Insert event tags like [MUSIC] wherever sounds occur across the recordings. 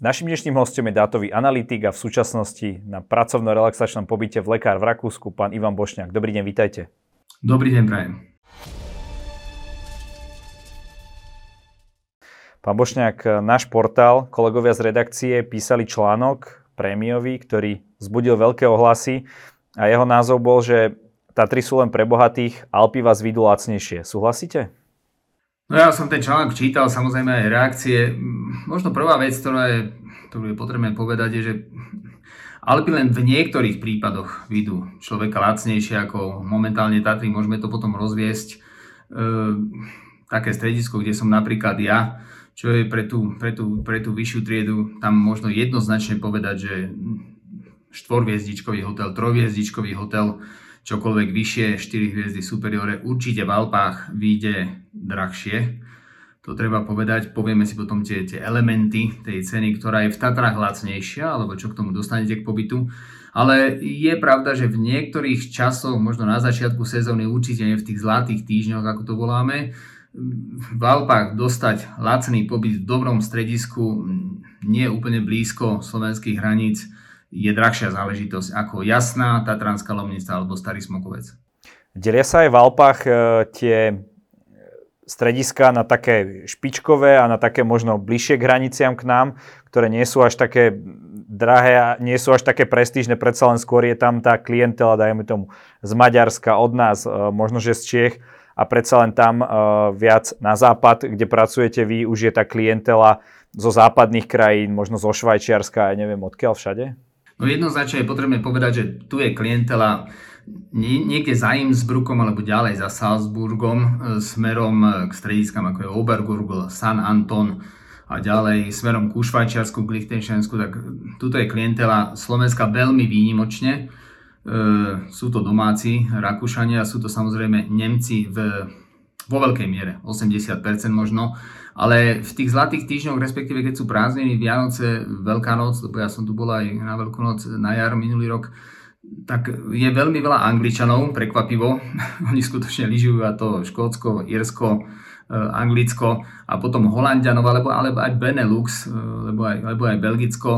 Našim dnešným hostom je dátový analytik a v súčasnosti na pracovno-relaxačnom pobyte v lekár v Rakúsku, pán Ivan Bošňák. Dobrý deň, vítajte. Dobrý deň, prajem. Pán Bošňák, náš portál, kolegovia z redakcie písali článok prémiový, ktorý zbudil veľké ohlasy a jeho názov bol, že Tatry sú len pre bohatých, Alpy vás vidú lacnejšie. Súhlasíte? No ja som ten článok čítal, samozrejme aj reakcie. Možno prvá vec, ktorá je, ktorú je potrebné povedať, je, že Alpy len v niektorých prípadoch vidú človeka lacnejšie ako momentálne Tatry. Môžeme to potom rozviesť. E, také stredisko, kde som napríklad ja, čo je pre tú, pre, tú, pre tú vyššiu triedu, tam možno jednoznačne povedať, že štvorviezdičkový hotel, trojviezdičkový hotel čokoľvek vyššie, 4 hviezdy superiore, určite v Alpách vyjde drahšie. To treba povedať, povieme si potom tie, tie elementy tej ceny, ktorá je v Tatrách lacnejšia, alebo čo k tomu dostanete k pobytu. Ale je pravda, že v niektorých časoch, možno na začiatku sezóny, určite nie v tých zlatých týždňoch, ako to voláme, v Alpách dostať lacný pobyt v dobrom stredisku, nie úplne blízko slovenských hraníc, je drahšia záležitosť ako Jasná, Tatranská Lomnica alebo Starý Smokovec. Delia sa aj v Alpách e, tie strediska na také špičkové a na také možno bližšie k hraniciam k nám, ktoré nie sú až také drahé a nie sú až také prestížne, predsa len skôr je tam tá klientela, dajme tomu, z Maďarska, od nás, e, možno že z Čiech a predsa len tam e, viac na západ, kde pracujete vy, už je tá klientela zo západných krajín, možno zo Švajčiarska, ja neviem odkiaľ všade? No jednoznačne je potrebné povedať, že tu je klientela niekde za Innsbruckom alebo ďalej za Salzburgom e, smerom e, k strediskám ako je Obergurgl, San Anton a ďalej smerom ku Švajčiarsku, k Liechtensteinsku, tak tuto je klientela Slovenska veľmi výnimočne. E, sú to domáci Rakúšania, sú to samozrejme Nemci v, vo veľkej miere, 80% možno, ale v tých zlatých týždňoch, respektíve keď sú prázdniny, Vianoce, Veľká noc, lebo ja som tu bol aj na Veľkú noc na jar minulý rok, tak je veľmi veľa Angličanov, prekvapivo. [LAUGHS] Oni skutočne lyžujú a to Škótsko, Irsko, e, Anglicko a potom Holandianov, alebo, alebo aj Benelux, alebo aj, alebo aj Belgicko.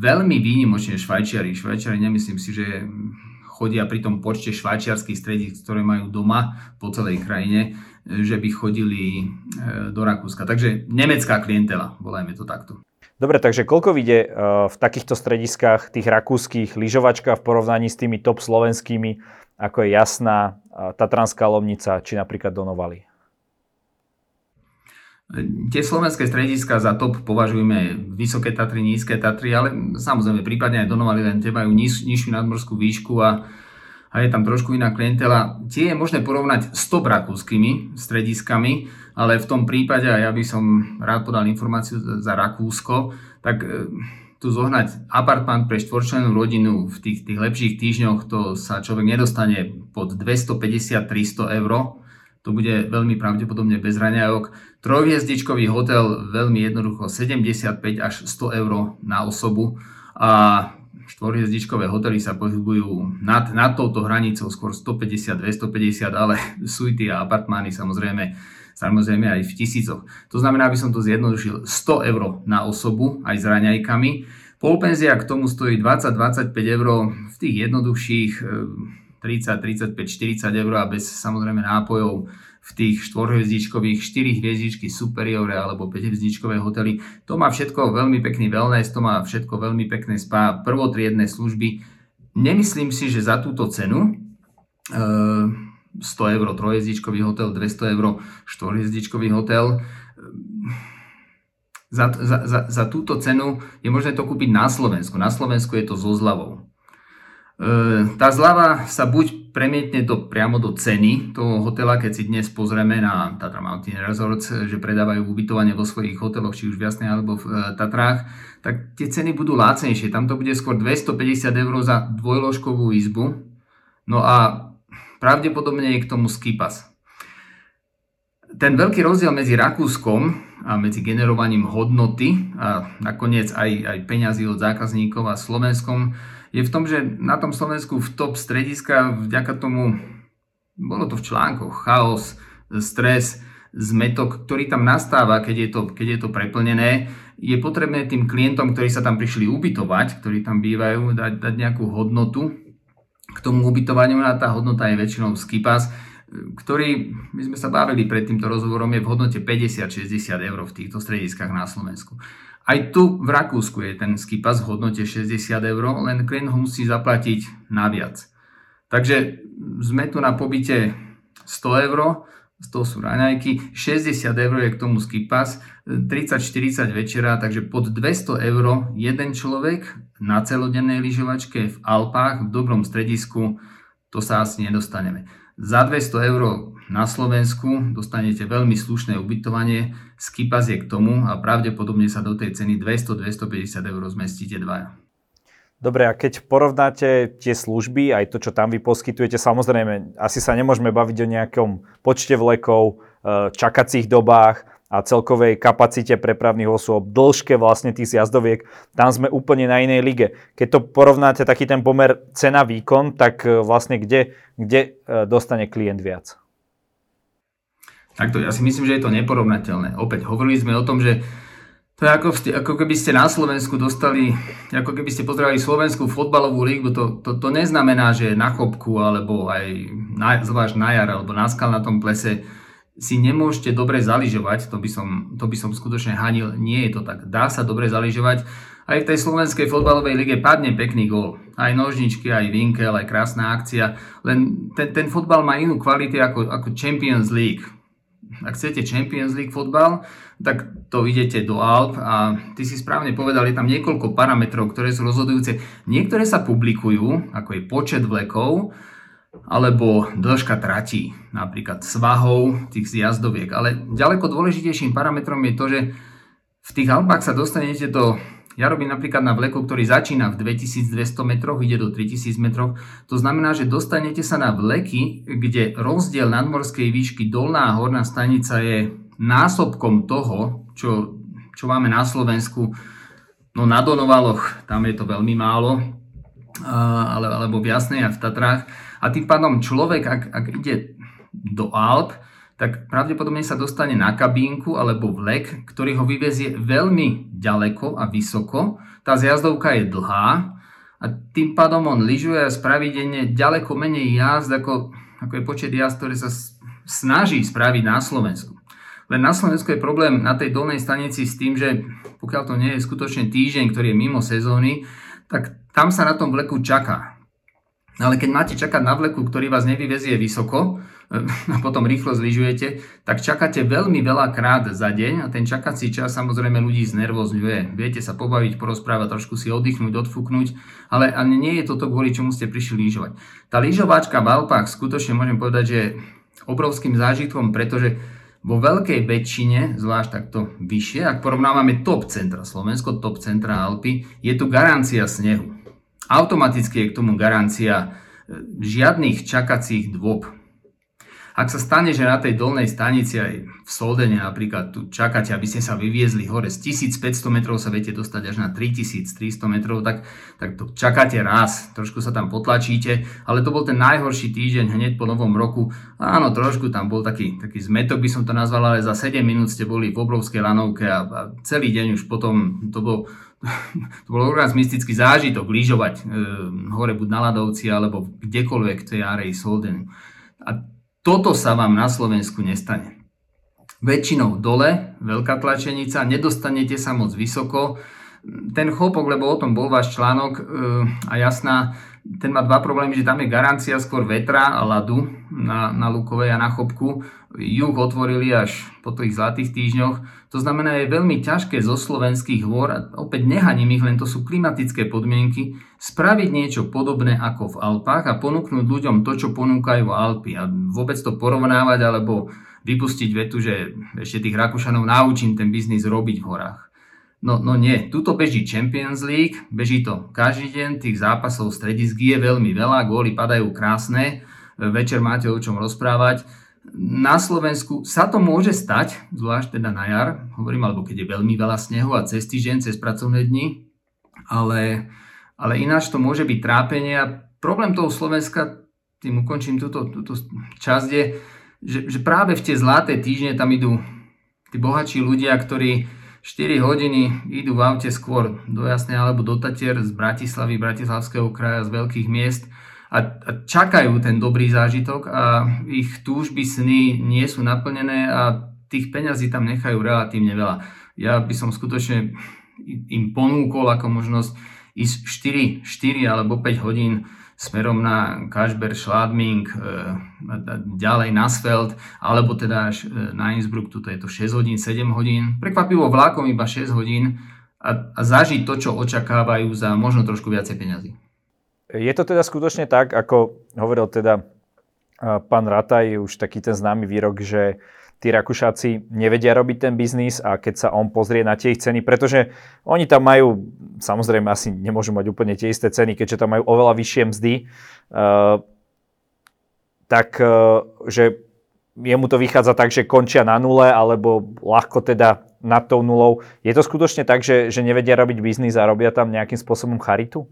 Veľmi výnimočne Švajčiari. Švajčiari nemyslím si, že chodia pri tom počte švajčiarských stredíc, ktoré majú doma po celej krajine že by chodili e, do Rakúska. Takže nemecká klientela, volajme to takto. Dobre, takže koľko vyjde e, v takýchto strediskách tých rakúskych lyžovačka v porovnaní s tými top slovenskými, ako je Jasná, e, Tatranská Lomnica či napríklad Donovali? Tie slovenské strediska za top považujeme Vysoké Tatry, Nízke Tatry, ale samozrejme prípadne aj Donovali len tie majú niž, nižšiu nadmorskú výšku a a je tam trošku iná klientela. Tie je možné porovnať s top rakúskymi strediskami, ale v tom prípade, a ja by som rád podal informáciu za Rakúsko, tak e, tu zohnať apartmán pre štvorčlenú rodinu v tých, tých lepších týždňoch, to sa človek nedostane pod 250-300 eur. To bude veľmi pravdepodobne bez raňajok. Trojhviezdičkový hotel veľmi jednoducho 75 až 100 eur na osobu. A štvorhviezdičkové hotely sa pohybujú nad, nad touto hranicou skôr 150, 250, ale [LAUGHS] suity a apartmány samozrejme, samozrejme aj v tisícoch. To znamená, aby som to zjednodušil, 100 eur na osobu aj s raňajkami. Polpenzia k tomu stojí 20-25 eur v tých jednoduchších 30, 35, 40 eur a bez samozrejme nápojov v tých štvorhviezdičkových, 4 hviezdičky superiore alebo 5 hviezdičkové hotely. To má všetko veľmi pekný wellness, to má všetko veľmi pekné spa, prvotriedné služby. Nemyslím si, že za túto cenu 100 eh, eur trojhviezdičkový hotel, 200 eur štvorhviezdičkový hotel, za, za, za, za túto cenu je možné to kúpiť na Slovensku. Na Slovensku je to so zľavou. Eh, tá zľava sa buď premietne to priamo do ceny toho hotela, keď si dnes pozrieme na Tatra Mountain Resorts, že predávajú ubytovanie vo svojich hoteloch, či už v Jasnej alebo v e, Tatrách, tak tie ceny budú lácnejšie. Tam to bude skôr 250 eur za dvojložkovú izbu. No a pravdepodobne je k tomu skipas. Ten veľký rozdiel medzi Rakúskom a medzi generovaním hodnoty a nakoniec aj, aj peňazí od zákazníkov a Slovenskom je v tom, že na tom Slovensku v top strediska vďaka tomu, bolo to v článkoch, chaos, stres, zmetok, ktorý tam nastáva, keď je to, keď je to preplnené, je potrebné tým klientom, ktorí sa tam prišli ubytovať, ktorí tam bývajú, dať, dať nejakú hodnotu k tomu ubytovaniu a tá hodnota je väčšinou skipas, ktorý, my sme sa bavili pred týmto rozhovorom, je v hodnote 50-60 eur v týchto strediskách na Slovensku. Aj tu v Rakúsku je ten skipas v hodnote 60 eur, len klient ho musí zaplatiť naviac. Takže sme tu na pobyte 100 eur, toho sú raňajky, 60 eur je k tomu skipas, 30-40 večera, takže pod 200 eur jeden človek na celodennej lyžovačke v Alpách v dobrom stredisku, to sa asi nedostaneme. Za 200 eur na Slovensku dostanete veľmi slušné ubytovanie, skipas je k tomu a pravdepodobne sa do tej ceny 200-250 eur zmestíte dvaja. Dobre, a keď porovnáte tie služby, aj to, čo tam vy poskytujete, samozrejme, asi sa nemôžeme baviť o nejakom počte vlekov, e, čakacích dobách, a celkovej kapacite prepravných osôb, dĺžke vlastne tých zjazdoviek, tam sme úplne na inej lige. Keď to porovnáte taký ten pomer cena-výkon, tak e, vlastne kde, kde e, dostane klient viac? Takto, ja si myslím, že je to neporovnateľné. Opäť, hovorili sme o tom, že to je ako, ako keby ste na Slovensku dostali, ako keby ste pozerali Slovenskú fotbalovú lígu, to, to, to neznamená, že na chopku, alebo aj na, zvlášť na jar, alebo na skalnatom plese si nemôžete dobre zaližovať, to by, som, to by som skutočne hanil, nie je to tak. Dá sa dobre zaližovať, aj v tej slovenskej fotbalovej lige padne pekný gól. Aj nožničky, aj vinkel, aj krásna akcia. Len ten, ten fotbal má inú kvalitu ako, ako Champions League. Ak chcete Champions League fotbal, tak to idete do Alp a ty si správne povedal, je tam niekoľko parametrov, ktoré sú rozhodujúce. Niektoré sa publikujú, ako je počet vlekov, alebo dĺžka tratí, napríklad svahov tých zjazdoviek. Ale ďaleko dôležitejším parametrom je to, že v tých Alpách sa dostanete do ja robím napríklad na vleku, ktorý začína v 2200 metroch, ide do 3000 metrov. To znamená, že dostanete sa na vleky, kde rozdiel nadmorskej výšky dolná a horná stanica je násobkom toho, čo, čo máme na Slovensku. No na Donovaloch, tam je to veľmi málo, ale, alebo v Jasnej a v Tatrách a tým pádom človek, ak, ak ide do Alp, tak pravdepodobne sa dostane na kabínku alebo vlek, ktorý ho vyvezie veľmi ďaleko a vysoko. Tá zjazdovka je dlhá a tým pádom on lyžuje a ďaleko menej jazd, ako, ako je počet jazd, ktoré sa snaží spraviť na Slovensku. Len na Slovensku je problém na tej dolnej stanici s tým, že pokiaľ to nie je skutočne týždeň, ktorý je mimo sezóny, tak tam sa na tom vleku čaká. Ale keď máte čakať na vleku, ktorý vás nevyvezie vysoko [LAUGHS] a potom rýchlo zlyžujete, tak čakáte veľmi veľa krát za deň a ten čakací čas samozrejme ľudí znervozňuje. Viete sa pobaviť, porozprávať, trošku si oddychnúť, odfúknuť, ale ani nie je toto kvôli čomu ste prišli lyžovať. Tá lyžováčka v Alpách skutočne môžem povedať, že je obrovským zážitkom, pretože vo veľkej väčšine, zvlášť takto vyššie, ak porovnávame top centra Slovensko, top centra Alpy, je tu garancia snehu. Automaticky je k tomu garancia e, žiadnych čakacích dôb. Ak sa stane, že na tej dolnej stanici aj v Soldene napríklad tu čakáte, aby ste sa vyviezli hore z 1500 metrov sa viete dostať až na 3300 metrov, tak, tak to čakáte raz, trošku sa tam potlačíte, ale to bol ten najhorší týždeň hneď po novom roku. Áno, trošku tam bol taký, taký zmetok, by som to nazval, ale za 7 minút ste boli v obrovskej lanovke a, a celý deň už potom to bol [LAUGHS] to bol mystický zážitok lyžovať e, hore buď na Ladovci alebo kdekoľvek tej áreji Soldenu. A toto sa vám na Slovensku nestane. Väčšinou dole, veľká tlačenica, nedostanete sa moc vysoko. Ten chopok, lebo o tom bol váš článok e, a jasná, ten má dva problémy, že tam je garancia skôr vetra a ľadu na, na Lukovej a na Chopku. Juh otvorili až po tých zlatých týždňoch. To znamená, je veľmi ťažké zo slovenských hôr, a opäť nehaním ich, len to sú klimatické podmienky, spraviť niečo podobné ako v Alpách a ponúknuť ľuďom to, čo ponúkajú Alpy. A vôbec to porovnávať alebo vypustiť vetu, že ešte tých Rakúšanov naučím ten biznis robiť v horách. No, no nie, tuto beží Champions League, beží to každý deň, tých zápasov stredisk je veľmi veľa, góly padajú krásne, večer máte o čom rozprávať. Na Slovensku sa to môže stať, zvlášť teda na jar, hovorím, alebo keď je veľmi veľa snehu a cez týždeň, cez pracovné dni, ale, ale ináč to môže byť trápenie a problém toho Slovenska, tým ukončím túto, túto časť, je, že, že práve v tie zlaté týždne tam idú tí bohatší ľudia, ktorí 4 hodiny idú v aute skôr do Jasnej alebo do Tatier z Bratislavy, Bratislavského kraja, z veľkých miest a, a čakajú ten dobrý zážitok a ich túžby, sny nie sú naplnené a tých peňazí tam nechajú relatívne veľa. Ja by som skutočne im ponúkol ako možnosť ísť 4, 4 alebo 5 hodín smerom na Kašber, Schladming, e, ďalej na Sfeld, alebo teda až e, na Innsbruck, tuto je to 6 hodín, 7 hodín. Prekvapivo vlákom iba 6 hodín a, a zažiť to, čo očakávajú za možno trošku viacej peňazí. Je to teda skutočne tak, ako hovoril teda pán Rataj, už taký ten známy výrok, že tí Rakúšáci nevedia robiť ten biznis a keď sa on pozrie na tie ich ceny, pretože oni tam majú, samozrejme asi nemôžu mať úplne tie isté ceny, keďže tam majú oveľa vyššie mzdy, uh, tak uh, že jemu to vychádza tak, že končia na nule alebo ľahko teda nad tou nulou. Je to skutočne tak, že, že nevedia robiť biznis a robia tam nejakým spôsobom charitu?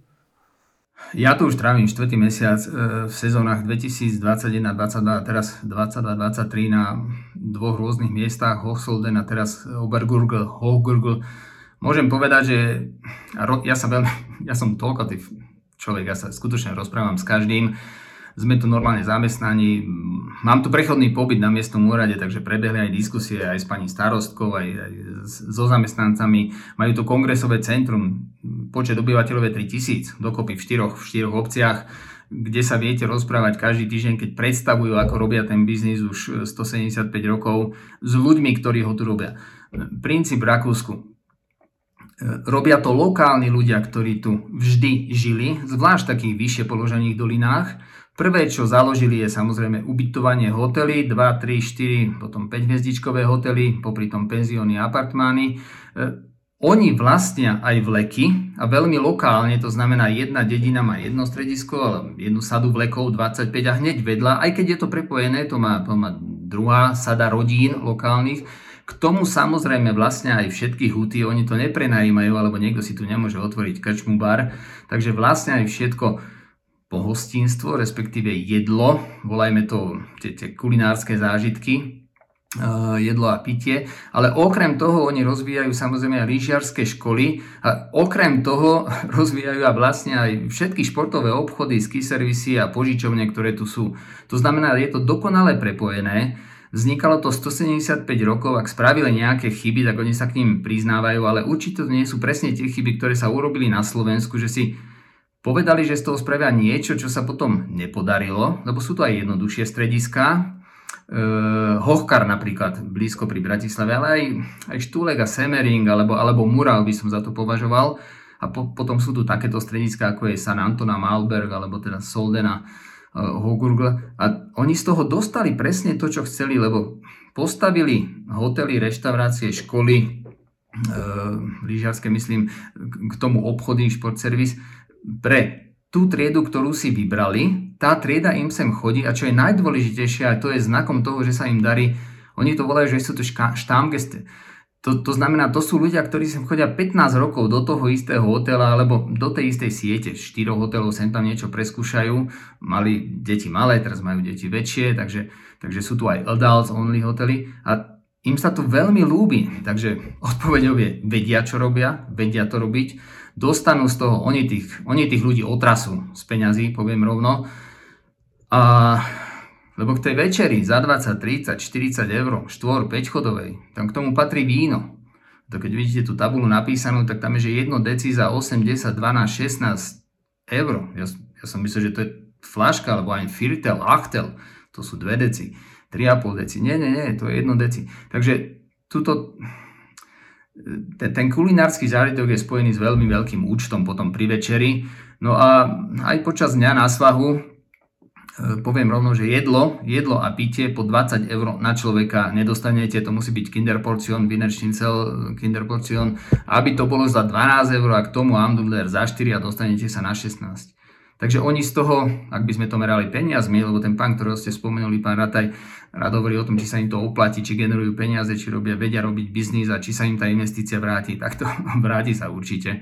Ja tu už trávim 4. mesiac e, v sezónach 2021-2022 a teraz 2022-2023 na dvoch rôznych miestach, Hochsolden a teraz Obergurgl, Hochgurgl. Môžem povedať, že ja, sa veľmi, [LAUGHS] ja som toľko tý človek, ja sa skutočne rozprávam s každým sme tu normálne zamestnaní. Mám tu prechodný pobyt na miestnom úrade, takže prebehli aj diskusie aj s pani starostkou, aj, aj so zamestnancami. Majú tu kongresové centrum, počet obyvateľov je 3000, dokopy v štyroch, v štyroch obciach kde sa viete rozprávať každý týždeň, keď predstavujú, ako robia ten biznis už 175 rokov s ľuďmi, ktorí ho tu robia. Princíp Rakúsku. Robia to lokálni ľudia, ktorí tu vždy žili, zvlášť v takých vyššie položených dolinách Prvé, čo založili, je samozrejme ubytovanie hotely, 2, 3, 4, potom 5 hviezdičkové hotely, popri tom penzióny a apartmány. E, oni vlastnia aj vleky a veľmi lokálne, to znamená jedna dedina má jedno stredisko, jednu sadu vlekov 25 a hneď vedľa, aj keď je to prepojené, to má, to má druhá sada rodín lokálnych, k tomu samozrejme vlastne aj všetky huty, oni to neprenajímajú, alebo niekto si tu nemôže otvoriť krčmu bar, takže vlastne aj všetko pohostinstvo, respektíve jedlo, volajme to tie, tie kulinárske zážitky, uh, jedlo a pitie, ale okrem toho oni rozvíjajú samozrejme aj lyžiarske školy a okrem toho [LAUGHS] rozvíjajú a vlastne aj všetky športové obchody, ski servisy a požičovne, ktoré tu sú. To znamená, je to dokonale prepojené, Vznikalo to 175 rokov, ak spravili nejaké chyby, tak oni sa k ním priznávajú, ale určite to nie sú presne tie chyby, ktoré sa urobili na Slovensku, že si Povedali, že z toho spravia niečo, čo sa potom nepodarilo, lebo sú to aj jednoduchšie strediska. E, Hochkar napríklad, blízko pri Bratislave, ale aj, aj Štúlek a Semering, alebo, alebo Mural by som za to považoval. A po, potom sú tu takéto strediska, ako je San Antona, Malberg, alebo teda Soldena, e, Hogurgl. A oni z toho dostali presne to, čo chceli, lebo postavili hotely, reštaurácie, školy, e, lyžiarske myslím, k tomu obchody, šport servis, pre tú triedu, ktorú si vybrali, tá trieda im sem chodí a čo je najdôležitejšie, a to je znakom toho, že sa im darí, oni to volajú, že sú to štámgeste. To, to znamená, to sú ľudia, ktorí sem chodia 15 rokov do toho istého hotela alebo do tej istej siete. 4 hotelov sem tam niečo preskúšajú. Mali deti malé, teraz majú deti väčšie, takže, takže sú tu aj adults only hotely. A im sa to veľmi ľúbi. Takže odpovedou je, vedia čo robia, vedia to robiť dostanú z toho, oni tých, oni tých ľudí otrasú z peňazí, poviem rovno. A, lebo k tej večeri za 20, 30, 40 eur, 4, 5 chodovej, tam k tomu patrí víno. To keď vidíte tú tabulu napísanú, tak tam je, že 1 deci za 8, 10, 12, 16 eur. Ja, ja som myslel, že to je flaška, alebo aj firtel, achtel, to sú 2 deci, 3,5 deci. Nie, nie, nie, to je 1 deci. Takže túto ten, ten kulinársky zážitok je spojený s veľmi veľkým účtom potom pri večeri. No a aj počas dňa na svahu e, poviem rovno, že jedlo, jedlo a pitie po 20 eur na človeka nedostanete, to musí byť kinderporcion, Wienerschnitzel, kinderporcion, aby to bolo za 12 eur a k tomu Amdudler za 4 a dostanete sa na 16. Takže oni z toho, ak by sme to merali peniazmi, lebo ten pán, ktorého ste spomenuli, pán Rataj, rád hovorí o tom, či sa im to oplatí, či generujú peniaze, či robia, vedia robiť biznis a či sa im tá investícia vráti, tak to [LAUGHS] vráti sa určite e,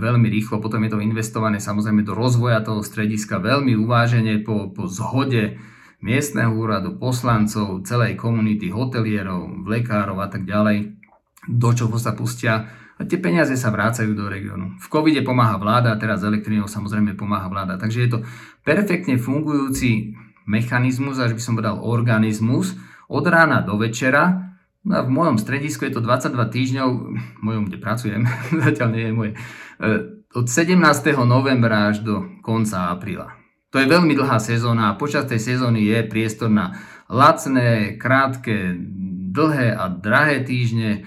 veľmi rýchlo. Potom je to investované samozrejme do rozvoja toho strediska veľmi uvážene po, po zhode miestneho úradu, poslancov, celej komunity, hotelierov, lekárov a tak ďalej, do čoho sa pustia a tie peniaze sa vrácajú do regiónu. V covide pomáha vláda, teraz elektrinou samozrejme pomáha vláda. Takže je to perfektne fungujúci mechanizmus, až by som povedal organizmus, od rána do večera. No a v mojom stredisku je to 22 týždňov, v mojom, kde pracujem, [LAUGHS] zatiaľ nie je moje, e, od 17. novembra až do konca apríla. To je veľmi dlhá sezóna a počas tej sezóny je priestor na lacné, krátke, dlhé a drahé týždne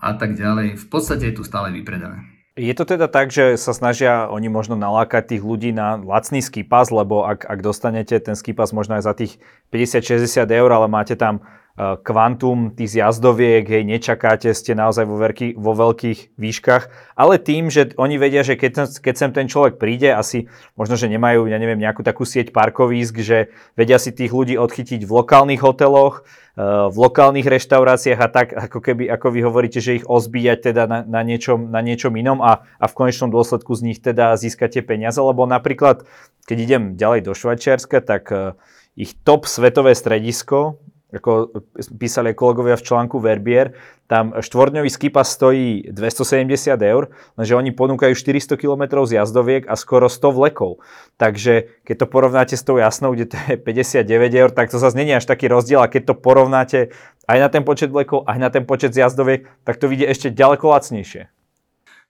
a tak ďalej. V podstate je tu stále vypredané. Je to teda tak, že sa snažia oni možno nalákať tých ľudí na lacný skipas, lebo ak, ak dostanete ten skipas možno aj za tých 50-60 eur, ale máte tam kvantum tých zjazdoviek, hej, nečakáte, ste naozaj vo, veľký, vo veľkých výškach, ale tým, že oni vedia, že keď, keď sem ten človek príde, asi možno, že nemajú, ja neviem, nejakú takú sieť parkovísk, že vedia si tých ľudí odchytiť v lokálnych hoteloch, eh, v lokálnych reštauráciách a tak, ako keby, ako vy hovoríte, že ich ozbíjať teda na, na, niečom, na niečom inom a, a v konečnom dôsledku z nich teda získate peniaze, lebo napríklad, keď idem ďalej do Švajčiarska, tak eh, ich top svetové stredisko ako písali kolegovia v článku Verbier, tam štvorňový skipa stojí 270 eur, lenže oni ponúkajú 400 km zjazdoviek a skoro 100 vlekov. Takže keď to porovnáte s tou jasnou, kde to je 59 eur, tak to zase není až taký rozdiel a keď to porovnáte aj na ten počet vlekov, aj na ten počet zjazdoviek, tak to vidie ešte ďaleko lacnejšie.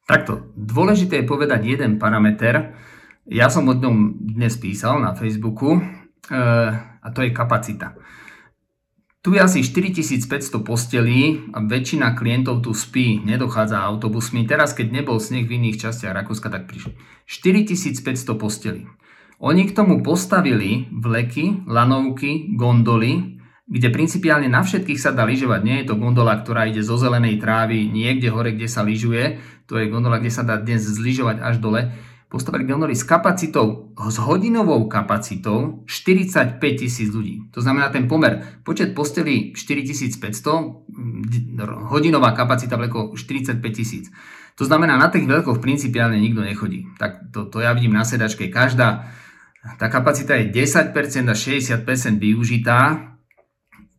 Takto, dôležité je povedať jeden parameter. Ja som o tom dnes písal na Facebooku e, a to je kapacita. Tu je asi 4500 postelí a väčšina klientov tu spí, nedochádza autobusmi. Teraz, keď nebol sneh v iných častiach Rakúska, tak prišlo 4500 postelí. Oni k tomu postavili vleky, lanovky, gondoly, kde principiálne na všetkých sa dá lyžovať. Nie je to gondola, ktorá ide zo zelenej trávy niekde hore, kde sa lyžuje. To je gondola, kde sa dá dnes zlyžovať až dole postavili gondoly s kapacitou, s hodinovou kapacitou 45 tisíc ľudí. To znamená ten pomer, počet postelí 4500, hodinová kapacita vlekov 45 tisíc. To znamená, na tých veľkoch principiálne nikto nechodí. Tak to, to ja vidím na sedačke. Každá, tá kapacita je 10% a 60% využitá.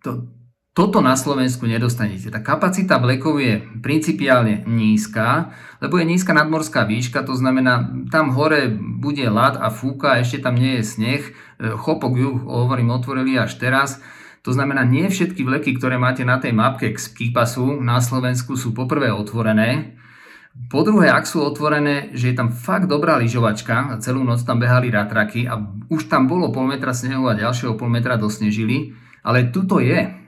To, toto na Slovensku nedostanete. Tá kapacita vlekov je principiálne nízka, lebo je nízka nadmorská výška, to znamená, tam hore bude ľad a fúka, ešte tam nie je sneh. E, chopok ju, hovorím, otvorili až teraz. To znamená, nie všetky vleky, ktoré máte na tej mapke k skipasu na Slovensku sú poprvé otvorené. Po druhé, ak sú otvorené, že je tam fakt dobrá lyžovačka a celú noc tam behali ratraky a už tam bolo pol metra snehu a ďalšieho pol metra dosnežili, ale tuto je.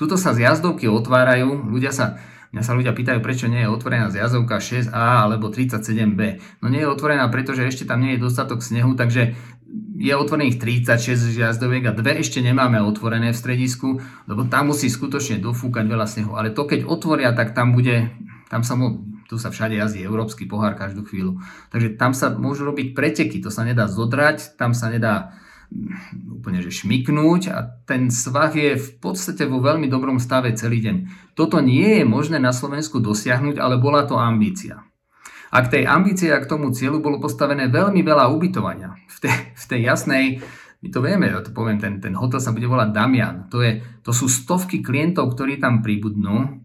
Tuto sa zjazdovky otvárajú, ľudia sa, mňa sa ľudia pýtajú, prečo nie je otvorená zjazdovka 6A alebo 37B. No nie je otvorená, pretože ešte tam nie je dostatok snehu, takže je otvorených 36 zjazdoviek a dve ešte nemáme otvorené v stredisku, lebo tam musí skutočne dofúkať veľa snehu. Ale to keď otvoria, tak tam bude, tam sa mu, tu sa všade jazdí európsky pohár každú chvíľu. Takže tam sa môžu robiť preteky, to sa nedá zodrať, tam sa nedá úplne že šmiknúť a ten svah je v podstate vo veľmi dobrom stave celý deň. Toto nie je možné na Slovensku dosiahnuť, ale bola to ambícia. A k tej ambície a k tomu cieľu bolo postavené veľmi veľa ubytovania. V tej, v tej jasnej, my to vieme, ja to poviem, ten, ten hotel sa bude volať Damian. To, je, to sú stovky klientov, ktorí tam pribudnú.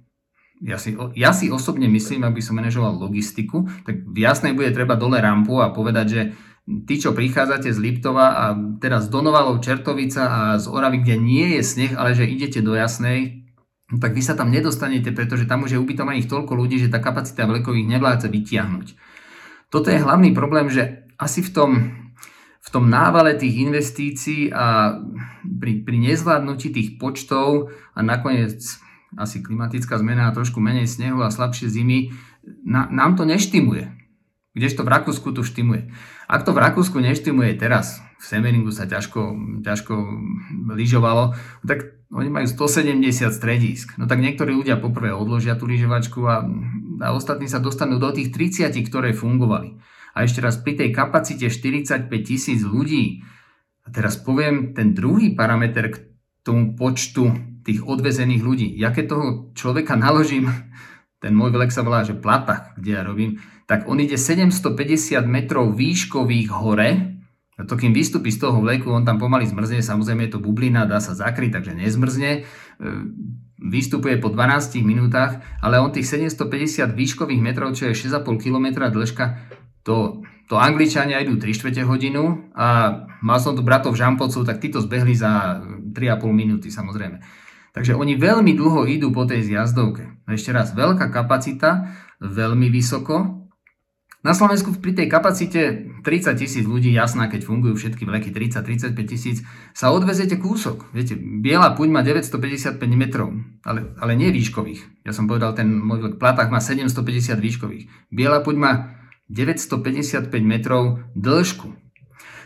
Ja si, ja si osobne myslím, aby som manažoval logistiku, tak v jasnej bude treba dole rampu a povedať, že tí, čo prichádzate z Liptova a teraz do Novalov, Čertovica a z Oravy, kde nie je sneh, ale že idete do Jasnej, tak vy sa tam nedostanete, pretože tam už je ubytovaných toľko ľudí, že tá kapacita vlekových nevládze vytiahnuť. Toto je hlavný problém, že asi v tom, v tom návale tých investícií a pri, pri nezvládnutí tých počtov a nakoniec asi klimatická zmena a trošku menej snehu a slabšie zimy, na, nám to neštimuje. Kdežto v Rakúsku to štimuje. Ak to v Rakúsku neštimuje teraz, v Semeringu sa ťažko, ťažko lyžovalo, tak oni majú 170 stredísk. No tak niektorí ľudia poprvé odložia tú lyžovačku a, a ostatní sa dostanú do tých 30, ktoré fungovali. A ešte raz, pri tej kapacite 45 tisíc ľudí, a teraz poviem ten druhý parameter k tomu počtu tých odvezených ľudí. Ja keď toho človeka naložím, ten môj vlek sa volá, že plata, kde ja robím, tak on ide 750 metrov výškových hore A to kým vystúpi z toho vleku, on tam pomaly zmrzne, samozrejme je to bublina, dá sa zakryť, takže nezmrzne. E, vystupuje po 12 minútach, ale on tých 750 výškových metrov, čo je 6,5 km dĺžka, to, to Angličania idú 3 čtvrte hodinu a mal som tu bratov Žampovcov, tak títo zbehli za 3,5 minúty samozrejme. Takže oni veľmi dlho idú po tej zjazdovke. Ešte raz, veľká kapacita, veľmi vysoko, na Slovensku pri tej kapacite 30 tisíc ľudí, jasná, keď fungujú všetky vleky 30-35 tisíc, sa odvezete kúsok. Viete, biela puň má 955 metrov, ale, ale nie výškových. Ja som povedal, ten môj platách má 750 výškových. Biela puň má 955 metrov dĺžku.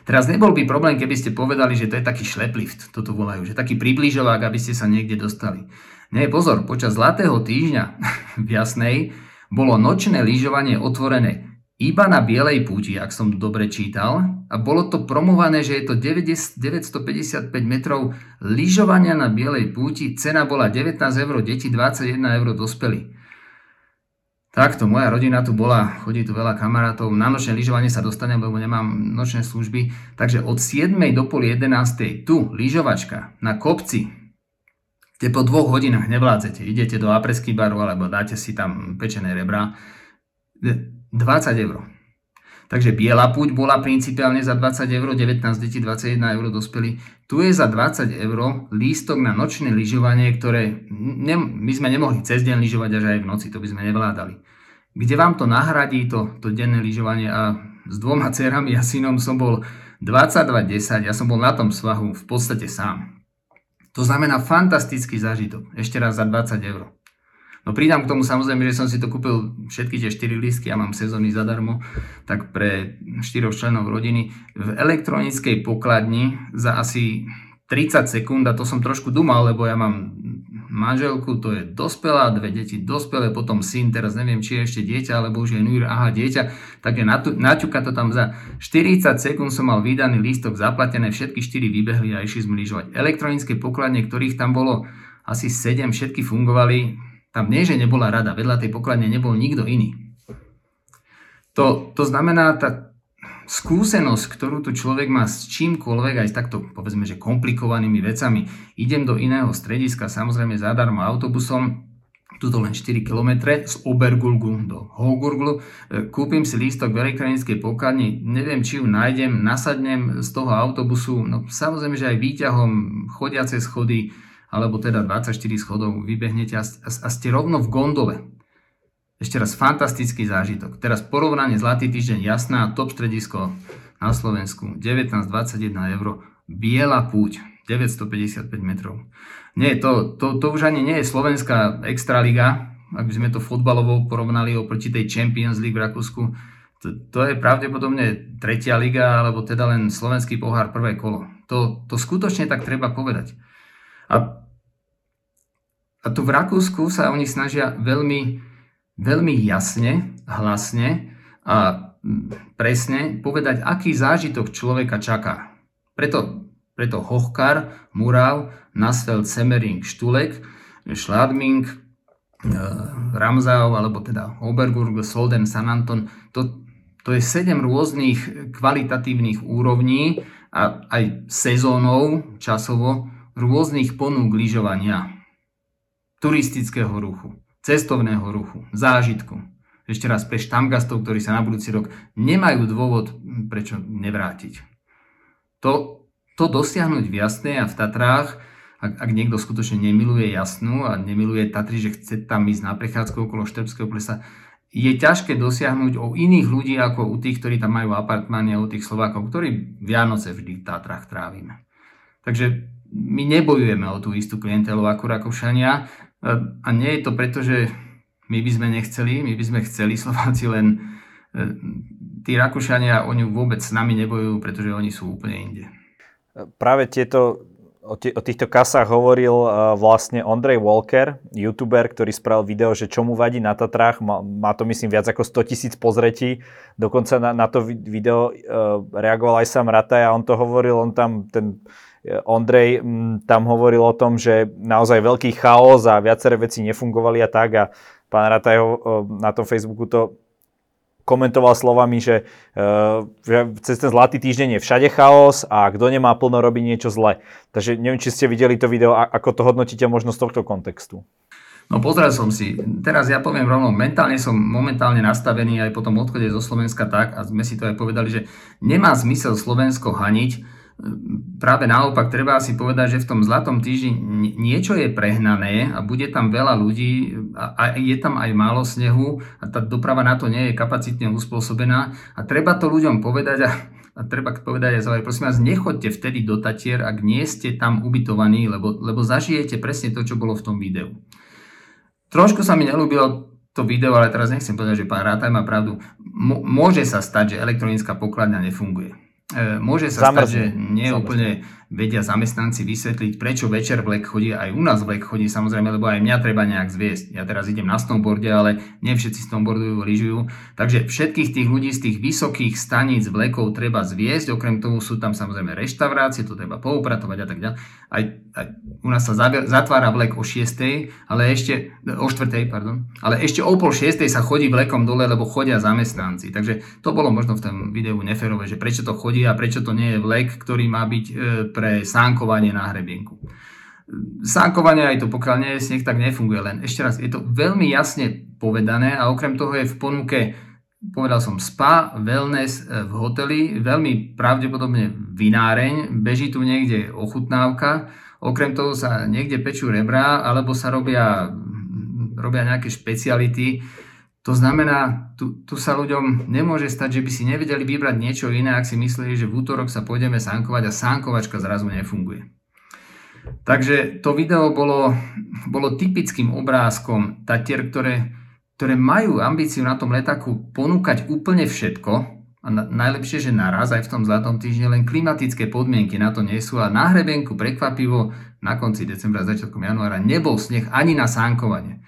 Teraz nebol by problém, keby ste povedali, že to je taký šleplift, toto volajú, že taký približovák, aby ste sa niekde dostali. Nie, pozor, počas Zlatého týždňa v Jasnej bolo nočné lyžovanie otvorené iba na Bielej púti, ak som dobre čítal. A bolo to promované, že je to 955 metrov lyžovania na Bielej púti. Cena bola 19 eur, deti 21 eur dospeli. Takto, moja rodina tu bola, chodí tu veľa kamarátov. Na nočné lyžovanie sa dostanem, lebo nemám nočné služby. Takže od 7 do pol 11 tu, lyžovačka, na kopci, kde po dvoch hodinách nevládzete, idete do apresky baru alebo dáte si tam pečené rebra, 20 eur. Takže biela púť bola principiálne za 20 eur, 19 detí, 21 eur dospeli. Tu je za 20 eur lístok na nočné lyžovanie, ktoré ne, my sme nemohli cez deň lyžovať až aj v noci, to by sme nevládali. Kde vám to nahradí, to, to denné lyžovanie a s dvoma cerami a synom som bol 22-10, ja som bol na tom svahu v podstate sám. To znamená fantastický zážitok, ešte raz za 20 eur. No pridám k tomu samozrejme, že som si to kúpil všetky tie 4 lístky, ja mám sezóny zadarmo, tak pre 4 členov rodiny. V elektronickej pokladni za asi 30 sekúnd, a to som trošku dumal, lebo ja mám manželku, to je dospelá, dve deti dospelé, potom syn, teraz neviem, či je ešte dieťa, alebo už je nujer, aha, dieťa, takže naťuka to tam za 40 sekúnd som mal vydaný lístok zaplatené, všetky 4 vybehli a išli sme lyžovať. Elektronické pokladne, ktorých tam bolo asi 7, všetky fungovali, tam nie, že nebola rada, vedľa tej pokladne nebol nikto iný. To, to znamená, tá skúsenosť, ktorú tu človek má s čímkoľvek, aj s takto, povedzme, že komplikovanými vecami, idem do iného strediska, samozrejme zadarmo autobusom, tuto len 4 km z Obergulgu do Hogurglu, e, kúpim si lístok v elektronickej pokladni, neviem, či ju nájdem, nasadnem z toho autobusu, no samozrejme, že aj výťahom, chodiace schody, alebo teda 24 schodov vybehnete a, a ste rovno v gondole. Ešte raz fantastický zážitok. Teraz porovnanie Zlatý týždeň jasná, top stredisko na Slovensku, 19-21 eur, biela púť, 955 metrov. Nie, to, to, to už ani nie je slovenská extraliga, ak by sme to futbalovo porovnali oproti tej Champions League v Rakúsku, to, to je pravdepodobne tretia liga, alebo teda len slovenský pohár prvé kolo. To, to skutočne tak treba povedať. A, a tu v Rakúsku sa oni snažia veľmi, veľmi jasne, hlasne a presne povedať, aký zážitok človeka čaká. Preto, preto Hochkar, Murav, Nasfeld, Semmering, Štulek, Schladming, e, Ramsau, alebo teda Oberburg, Solden, San Anton, to, to je sedem rôznych kvalitatívnych úrovní a aj sezónov časovo, rôznych ponúk lyžovania, turistického ruchu, cestovného ruchu, zážitku. Ešte raz pre štamgastov, ktorí sa na budúci rok nemajú dôvod, prečo nevrátiť. To, to dosiahnuť v Jasnej a v Tatrách, ak, ak niekto skutočne nemiluje Jasnú a nemiluje Tatry, že chce tam ísť na prechádzku okolo Štrbského plesa, je ťažké dosiahnuť o iných ľudí ako u tých, ktorí tam majú apartmány a u tých Slovákov, ktorí Vianoce vždy v Tatrách trávime. Takže my nebojujeme o tú istú klientelu ako Rakúšania a nie je to preto, že my by sme nechceli, my by sme chceli Slováci, len e, tí Rakúšania, oni vôbec s nami nebojujú, pretože oni sú úplne inde. Práve tieto, o, o týchto kasách hovoril uh, vlastne Ondrej Walker, youtuber, ktorý spravil video, že čo mu vadí na Tatrách. Má, to myslím viac ako 100 tisíc pozretí. Dokonca na, na to video uh, reagoval aj sám Rataj a on to hovoril, on tam ten Ondrej mm, tam hovoril o tom, že naozaj veľký chaos a viaceré veci nefungovali a tak a pán Rataj na tom Facebooku to komentoval slovami, že, uh, že cez ten zlatý týždeň je všade chaos a kto nemá plno robí niečo zle. Takže neviem, či ste videli to video, ako to hodnotíte možno z tohto kontextu. No pozrel som si. Teraz ja poviem rovno, mentálne som momentálne nastavený aj po tom odchode zo Slovenska tak, a sme si to aj povedali, že nemá zmysel Slovensko haniť, práve naopak treba si povedať, že v tom zlatom týždni niečo je prehnané a bude tam veľa ľudí a je tam aj málo snehu a tá doprava na to nie je kapacitne uspôsobená a treba to ľuďom povedať a, a treba povedať aj záver, prosím vás, nechoďte vtedy do Tatier, ak nie ste tam ubytovaní, lebo, lebo zažijete presne to, čo bolo v tom videu. Trošku sa mi nelúbilo to video, ale teraz nechcem povedať, že pán Rátaj má pravdu. Môže sa stať, že elektronická pokladňa nefunguje. E, môže sa Zamrzne. stať, že nie úplne vedia zamestnanci vysvetliť, prečo večer vlek chodí, aj u nás vlek chodí samozrejme, lebo aj mňa treba nejak zviesť. Ja teraz idem na snowboarde, ale nie všetci snowboardujú, lyžujú. Takže všetkých tých ľudí z tých vysokých staníc vlekov treba zviesť, okrem toho sú tam samozrejme reštaurácie, to treba poupratovať a tak ďalej. Aj, aj u nás sa zatvára vlek o 6, ale ešte, o 4, pardon, ale ešte o pol 6 sa chodí vlekom dole, lebo chodia zamestnanci. Takže to bolo možno v tom videu neférové, že prečo to chodí a prečo to nie je vlek, ktorý má byť e, pre sánkovanie na hrebienku. Sánkovanie aj to, pokiaľ nie je sneh, tak nefunguje. Len ešte raz, je to veľmi jasne povedané a okrem toho je v ponuke, povedal som, spa, wellness e, v hoteli, veľmi pravdepodobne vináreň, beží tu niekde ochutnávka, okrem toho sa niekde pečú rebra, alebo sa robia, robia nejaké špeciality, to znamená, tu, tu sa ľuďom nemôže stať, že by si nevedeli vybrať niečo iné, ak si mysleli, že v útorok sa pôjdeme sánkovať a sánkovačka zrazu nefunguje. Takže to video bolo, bolo typickým obrázkom tatier, ktoré, ktoré majú ambíciu na tom letaku ponúkať úplne všetko, a na, najlepšie, že naraz aj v tom zlatom týždni len klimatické podmienky na to nie sú a na hrebenku prekvapivo na konci decembra, začiatkom januára nebol sneh ani na sánkovanie.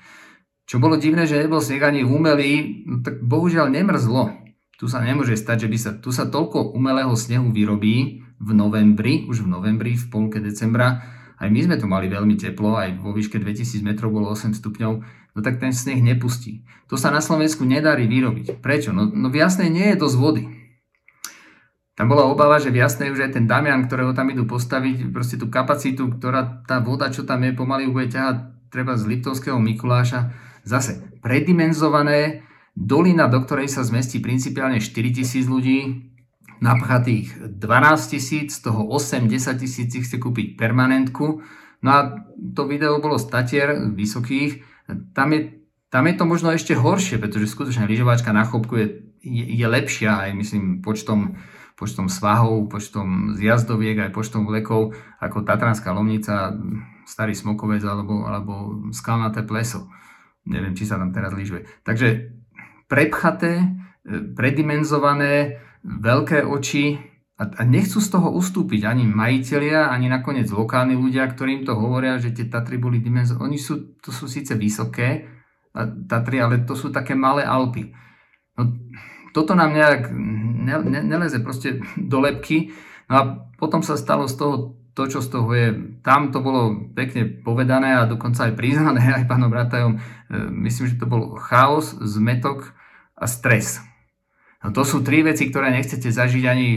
Čo bolo divné, že nebol sneh ani umelý, no tak bohužiaľ nemrzlo. Tu sa nemôže stať, že by sa, tu sa toľko umelého snehu vyrobí v novembri, už v novembri, v polke decembra. Aj my sme tu mali veľmi teplo, aj vo výške 2000 metrov bolo 8 stupňov, no tak ten sneh nepustí. To sa na Slovensku nedarí vyrobiť. Prečo? No, no v jasnej nie je dosť vody. Tam bola obava, že v jasnej už aj ten Damian, ktorého tam idú postaviť, proste tú kapacitu, ktorá tá voda, čo tam je, pomaly bude ťahať treba z Liptovského Mikuláša, Zase predimenzované, dolina, do ktorej sa zmestí principiálne 4000 ľudí, napchatých 12 tisíc, z toho 8-10 tisíc chce kúpiť permanentku. No a to video bolo z Tatier vysokých. Tam je, tam je to možno ešte horšie, pretože skutočne lyžovačka na chopku je, je, je lepšia aj myslím počtom, počtom svahov, počtom zjazdoviek, aj počtom vlekov ako Tatranská lomnica, Starý Smokovec alebo, alebo Skalnaté pleso. Neviem, či sa tam teraz lyžuje. Takže prepchaté, predimenzované, veľké oči a, a nechcú z toho ustúpiť ani majiteľia, ani nakoniec lokálni ľudia, ktorým to hovoria, že tie Tatry boli dimenzované. Oni sú, to sú síce vysoké Tatry, ale to sú také malé Alpy. No, toto nám nejak ne, ne, neleze proste do lepky. No a potom sa stalo z toho to, čo z toho je, tam to bolo pekne povedané a dokonca aj priznané aj pánom Bratajom. E, myslím, že to bol chaos, zmetok a stres. No to sú tri veci, ktoré nechcete zažiť ani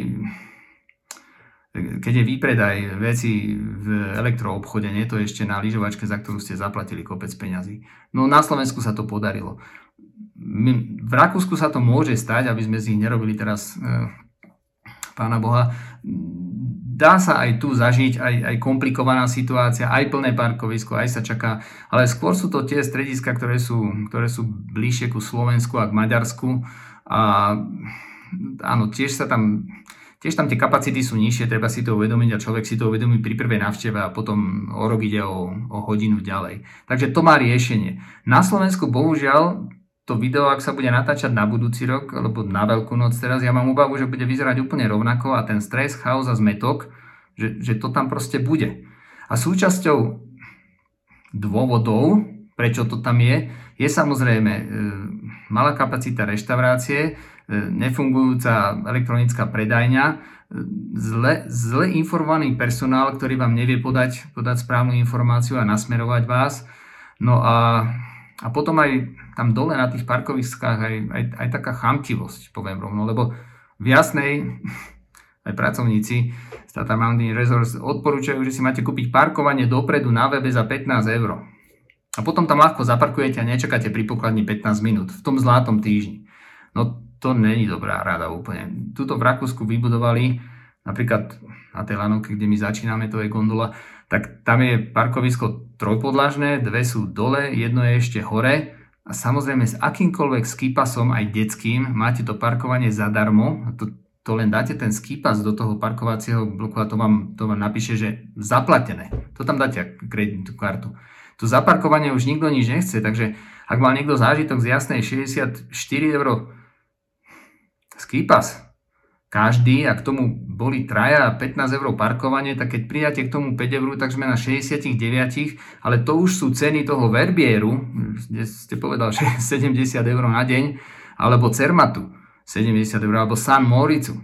keď je výpredaj veci v elektroobchode, nie to ešte na lyžovačke, za ktorú ste zaplatili kopec peňazí. No na Slovensku sa to podarilo. V Rakúsku sa to môže stať, aby sme z nich nerobili teraz e, pána Boha dá sa aj tu zažiť, aj, aj komplikovaná situácia, aj plné parkovisko, aj sa čaká, ale skôr sú to tie strediska, ktoré sú, ktoré sú bližšie ku Slovensku a k Maďarsku a áno, tiež sa tam Tiež tam tie kapacity sú nižšie, treba si to uvedomiť a človek si to uvedomí pri prvej návšteve a potom o rok ide o, o hodinu ďalej. Takže to má riešenie. Na Slovensku bohužiaľ to video, ak sa bude natáčať na budúci rok, alebo na Veľkú noc teraz, ja mám obavu, že bude vyzerať úplne rovnako a ten stres, chaos a zmetok, že, že to tam proste bude. A súčasťou dôvodov, prečo to tam je, je samozrejme e, malá kapacita reštaurácie, nefungujúca elektronická predajňa, e, zle, zle informovaný personál, ktorý vám nevie podať, podať správnu informáciu a nasmerovať vás. No a A potom aj tam dole na tých parkoviskách aj, aj, aj taká chamtivosť, poviem rovno, lebo v Jasnej [LAUGHS] aj pracovníci z Tata Mountain Resorts odporúčajú, že si máte kúpiť parkovanie dopredu na webe za 15 eur. A potom tam ľahko zaparkujete a nečakáte pri pokladni 15 minút v tom zlatom týždni. No to není dobrá rada úplne. Tuto v Rakúsku vybudovali napríklad na tej lanovke, kde my začíname, to je gondola, tak tam je parkovisko trojpodlažné, dve sú dole, jedno je ešte hore a samozrejme s akýmkoľvek skipasom, aj detským, máte to parkovanie zadarmo. To, to len dáte ten skipas do toho parkovacieho bloku a to vám, to vám napíše, že zaplatené. To tam dáte kreditnú kartu. To zaparkovanie už nikto nič nechce, takže ak mal niekto zážitok z jasnej 64 eur skipas, každý a k tomu boli traja a 15 eur parkovanie, tak keď pridáte k tomu 5 eur, tak sme na 69, ale to už sú ceny toho Verbieru, kde ste povedal, že [LAUGHS] 70 eur na deň, alebo Cermatu 70 eur, alebo San Moricu.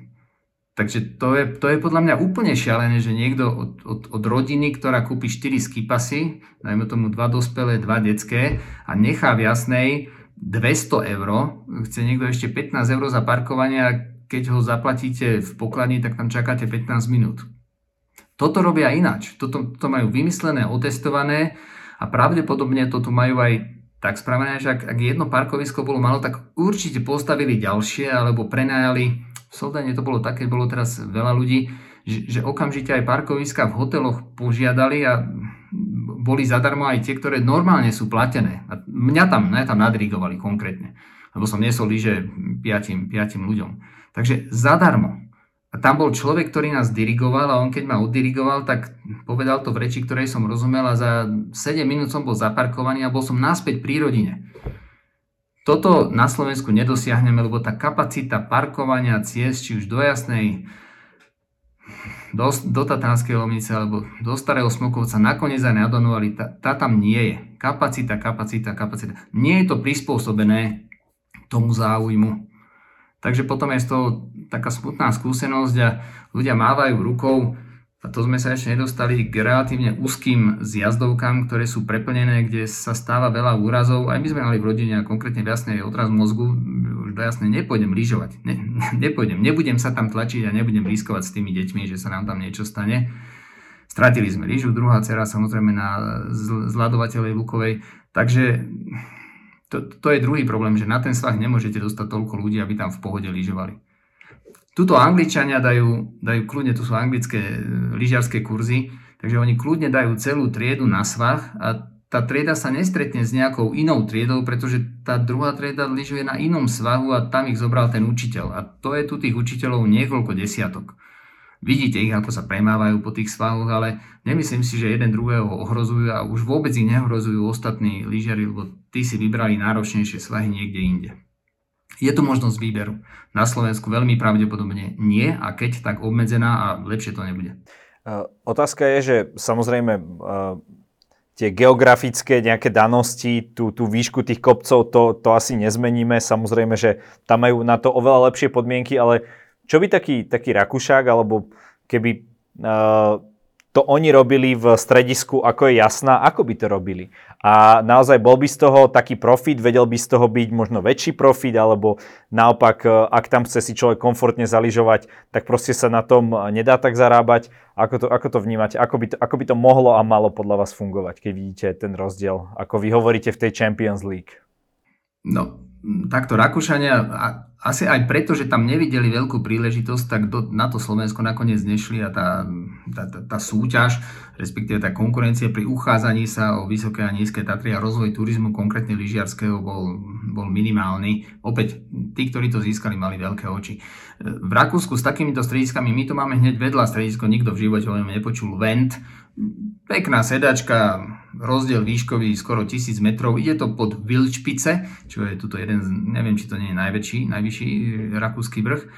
Takže to je, to je podľa mňa úplne šialené, že niekto od, od, od rodiny, ktorá kúpi 4 skipasy, dajme tomu 2 dospelé, 2 detské a nechá v jasnej 200 eur, chce niekto ešte 15 eur za parkovanie a keď ho zaplatíte v pokladni, tak tam čakáte 15 minút. Toto robia ináč. Toto to majú vymyslené, otestované a pravdepodobne to tu majú aj tak spravené, že ak, ak jedno parkovisko bolo malo, tak určite postavili ďalšie alebo prenajali. V Soldane to bolo také, bolo teraz veľa ľudí, že, že okamžite aj parkoviska v hoteloch požiadali a boli zadarmo aj tie, ktoré normálne sú platené. A mňa tam, mňa tam nadrigovali konkrétne, lebo som nesol lyže piatim, piatim ľuďom. Takže zadarmo. A tam bol človek, ktorý nás dirigoval a on keď ma oddirigoval, tak povedal to v reči, ktorej som rozumel a za 7 minút som bol zaparkovaný a bol som naspäť pri rodine. Toto na Slovensku nedosiahneme, lebo tá kapacita parkovania ciest, či už do Jasnej, do, do Tatranskej Lomnice alebo do Starého Smokovca, nakoniec aj nadonovali, tá, tá tam nie je. Kapacita, kapacita, kapacita. Nie je to prispôsobené tomu záujmu Takže potom je z toho taká smutná skúsenosť a ľudia mávajú rukou a to sme sa ešte nedostali k relatívne úzkým zjazdovkám, ktoré sú preplnené, kde sa stáva veľa úrazov. Aj my sme mali v rodine a konkrétne v jasnej odraz mozgu. Už do jasnej nepôjdem lyžovať. Ne, [LAUGHS] nepôjdem. Nebudem sa tam tlačiť a nebudem riskovať s tými deťmi, že sa nám tam niečo stane. Stratili sme lyžu, druhá dcera samozrejme na zladovateľej Lukovej. Takže to, to je druhý problém, že na ten svah nemôžete dostať toľko ľudí, aby tam v pohode lyžovali. Tuto Angličania dajú, dajú kľudne, tu sú anglické e, lyžiarské kurzy, takže oni kľudne dajú celú triedu na svah a tá trieda sa nestretne s nejakou inou triedou, pretože tá druhá trieda lyžuje na inom svahu a tam ich zobral ten učiteľ. A to je tu tých učiteľov niekoľko desiatok. Vidíte ich, ako sa premávajú po tých svahoch, ale nemyslím si, že jeden druhého ohrozujú a už vôbec ich nehrozujú ostatní lyžiari, lebo tí si vybrali náročnejšie svahy niekde inde. Je tu možnosť výberu. Na Slovensku veľmi pravdepodobne nie a keď, tak obmedzená a lepšie to nebude. Otázka je, že samozrejme tie geografické nejaké danosti, tú, tú výšku tých kopcov, to, to asi nezmeníme. Samozrejme, že tam majú na to oveľa lepšie podmienky, ale čo by taký, taký Rakúšák, alebo keby uh, to oni robili v stredisku, ako je jasná, ako by to robili? A naozaj bol by z toho taký profit, vedel by z toho byť možno väčší profit, alebo naopak, e, ak tam chce si človek komfortne zaližovať, tak proste sa na tom nedá tak zarábať. Ako to, ako to vnímate? Ako by to, ako by to mohlo a malo podľa vás fungovať, keď vidíte ten rozdiel, ako vy hovoríte v tej Champions League? No, takto Rakúšania, asi aj preto, že tam nevideli veľkú príležitosť, tak do, na to Slovensko nakoniec nešli a tá, tá, tá, tá súťaž, respektíve tá konkurencia pri uchádzaní sa o vysoké a nízke Tatry a rozvoj turizmu, konkrétne lyžiarského, bol, bol minimálny. Opäť, tí, ktorí to získali, mali veľké oči. V Rakúsku s takýmito strediskami, my to máme hneď vedľa stredisko, nikto v živote o ňom nepočul, Vent, Pekná sedačka, rozdiel výškový skoro 1000 metrov. Ide to pod Vilčpice, čo je tuto jeden, neviem, či to nie je najväčší, najvyšší rakúsky vrch. E,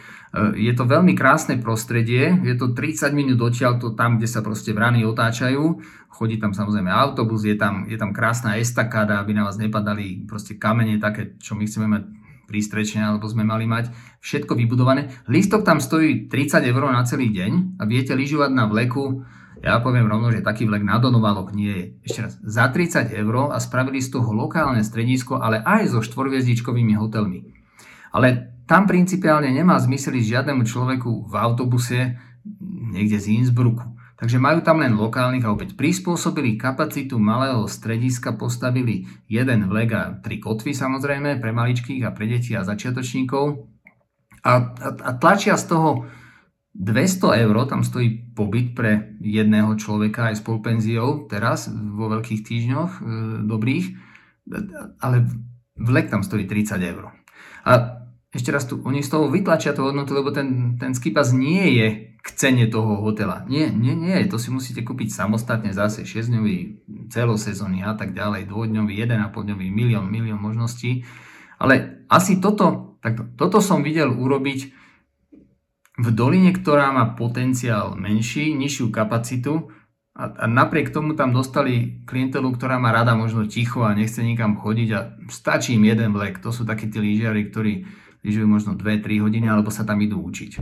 je to veľmi krásne prostredie, je to 30 minút odtiaľ, to tam, kde sa proste vrany otáčajú. Chodí tam samozrejme autobus, je tam, je tam krásna estakáda, aby na vás nepadali proste kamene také, čo my chceme mať prístrečne, alebo sme mali mať všetko vybudované. Lístok tam stojí 30 eur na celý deň a viete lyžovať na vleku Ja poviem rovno, že taký vlek na Donovalok nie je. Ešte raz, za 30 eur a spravili z toho lokálne stredisko, ale aj so štvorviezdičkovými hotelmi. Ale tam principiálne nemá zmysel ísť žiadnemu človeku v autobuse niekde z Innsbrucku. Takže majú tam len lokálnych a opäť prispôsobili kapacitu malého strediska, postavili jeden vlek a tri kotvy samozrejme pre maličkých a pre deti a začiatočníkov a, a, a tlačia z toho 200 eur, tam stojí pobyt pre jedného človeka aj s polpenziou teraz vo veľkých týždňoch e, dobrých, ale vlek tam stojí 30 eur. A ešte raz tu, oni z toho vytlačia tú hodnotu, lebo ten, ten skipas nie je k cene toho hotela. Nie, nie, nie, to si musíte kúpiť samostatne zase 6-dňový, celosezónny a tak ďalej, dvojdňový, 1,5-dňový, milión, milión možností. Ale asi toto, tak toto som videl urobiť v doline, ktorá má potenciál menší, nižšiu kapacitu a, a napriek tomu tam dostali klientelu, ktorá má rada možno ticho a nechce nikam chodiť a stačí im jeden vlek. To sú takí tí lyžiari, ktorí lyžujú možno 2-3 hodiny alebo sa tam idú učiť.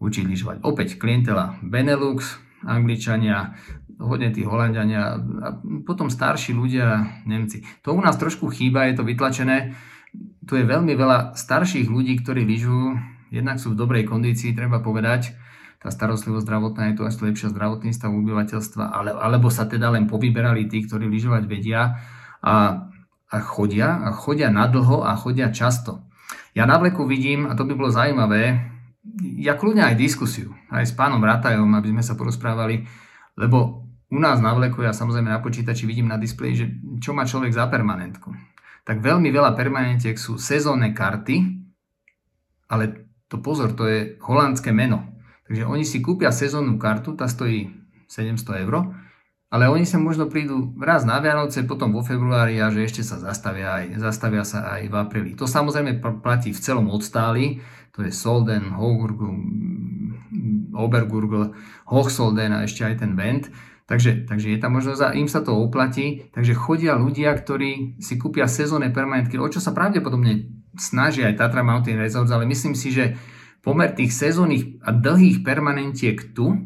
Učiť lyžovať. Opäť klientela Benelux, Angličania, hodne tí Holandiania a potom starší ľudia, Nemci. To u nás trošku chýba, je to vytlačené. Tu je veľmi veľa starších ľudí, ktorí lyžujú jednak sú v dobrej kondícii, treba povedať, tá starostlivosť zdravotná je tu až lepšia zdravotný stav obyvateľstva, ale, alebo sa teda len povyberali tí, ktorí lyžovať vedia a, a chodia, a chodia nadlho a chodia často. Ja na vleku vidím, a to by bolo zaujímavé, ja kľudne aj diskusiu, aj s pánom Ratajom, aby sme sa porozprávali, lebo u nás na vleku, ja samozrejme na počítači vidím na displeji, že čo má človek za permanentku. Tak veľmi veľa permanentiek sú sezónne karty, ale to pozor, to je holandské meno. Takže oni si kúpia sezónnu kartu, tá stojí 700 eur, ale oni sa možno prídu raz na Vianoce, potom vo februári a že ešte sa zastavia, aj, zastavia sa aj v apríli. To samozrejme platí v celom odstáli, to je Solden, Hogurgu, Obergurgl, Hochsolden a ešte aj ten Vent. Takže, takže je tam možnosť a im sa to oplatí. Takže chodia ľudia, ktorí si kúpia sezónne permanentky, o čo sa pravdepodobne snaží aj Tatra Mountain Resorts, ale myslím si, že pomer tých sezónnych a dlhých permanentiek tu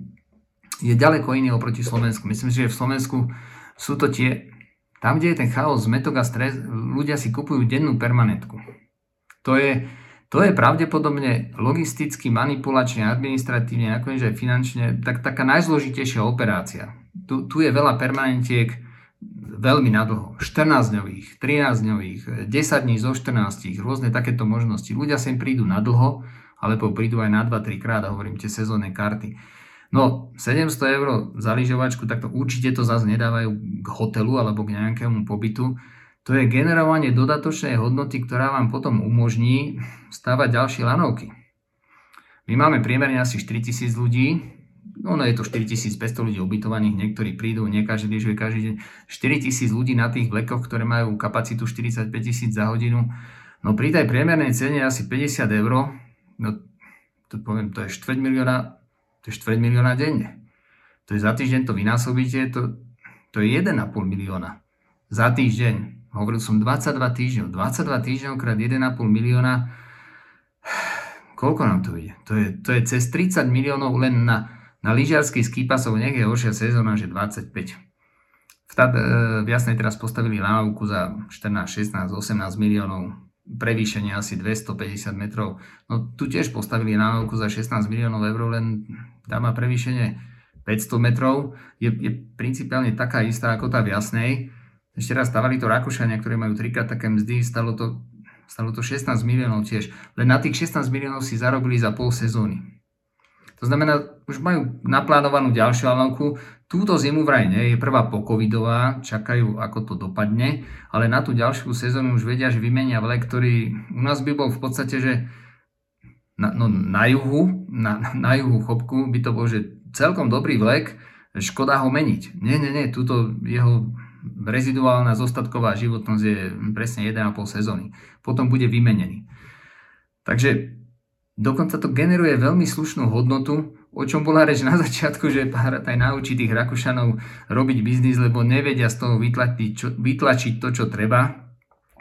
je ďaleko iný oproti Slovensku. Myslím si, že v Slovensku sú to tie, tam, kde je ten chaos, zmetok a stres, ľudia si kupujú dennú permanentku. To je, to je pravdepodobne logisticky, manipulačne, administratívne, nakoniec aj finančne, tak, taká najzložitejšia operácia. Tu, tu je veľa permanentiek, veľmi nadlho. 14 dňových, 13 dňových, 10 dní zo 14, rôzne takéto možnosti. Ľudia sem prídu nadlho, alebo prídu aj na 2-3 krát a hovorím tie sezónne karty. No, 700 eur za lyžovačku, tak to určite to zase nedávajú k hotelu alebo k nejakému pobytu. To je generovanie dodatočnej hodnoty, ktorá vám potom umožní stavať ďalšie lanovky. My máme priemerne asi 4000 ľudí, No, no je to 4500 ľudí ubytovaných, niektorí prídu, nie každý lyžuje každý deň. 4000 ľudí na tých vlekoch, ktoré majú kapacitu 45 tisíc za hodinu. No pri tej priemernej cene asi 50 eur, no to poviem, to je 4 milióna, to je 4 milióna denne. To je za týždeň to vynásobíte, to, to je 1,5 milióna. Za týždeň. Hovoril som 22 týždňov. 22 týždňov krát 1,5 milióna. [SIGHS] Koľko nám to ide? To je, to je cez 30 miliónov len na, na lyžiarských skipasov nech je horšia sezóna, že 25. V, tá, e, v Jasnej teraz postavili lanovku za 14, 16, 18 miliónov, prevýšenie asi 250 metrov. No tu tiež postavili lanovku za 16 miliónov eur, len tam má prevýšenie 500 metrov. Je, je principiálne taká istá ako tá v Jasnej. Ešte raz stavali to Rakúšania, ktoré majú trikrát také mzdy, stalo to, stalo to 16 miliónov tiež. Len na tých 16 miliónov si zarobili za pol sezóny. To znamená, už majú naplánovanú ďalšiu lanovku. Túto zimu vraj nie, je prvá pokovidová, čakajú, ako to dopadne, ale na tú ďalšiu sezónu už vedia, že vymenia vlek, ktorý u nás by bol v podstate, že na, no, na juhu, na, na juhu chopku by to bol, že celkom dobrý vlek, škoda ho meniť. Nie, nie, nie, túto jeho reziduálna zostatková životnosť je presne 1,5 sezóny. Potom bude vymenený. Takže Dokonca to generuje veľmi slušnú hodnotu, o čom bola reč na [LAUGHS] začiatku, že aj naučí tých Rakúšanov robiť biznis, lebo nevedia z toho vytlačiť, čo, vytlačiť to, čo treba.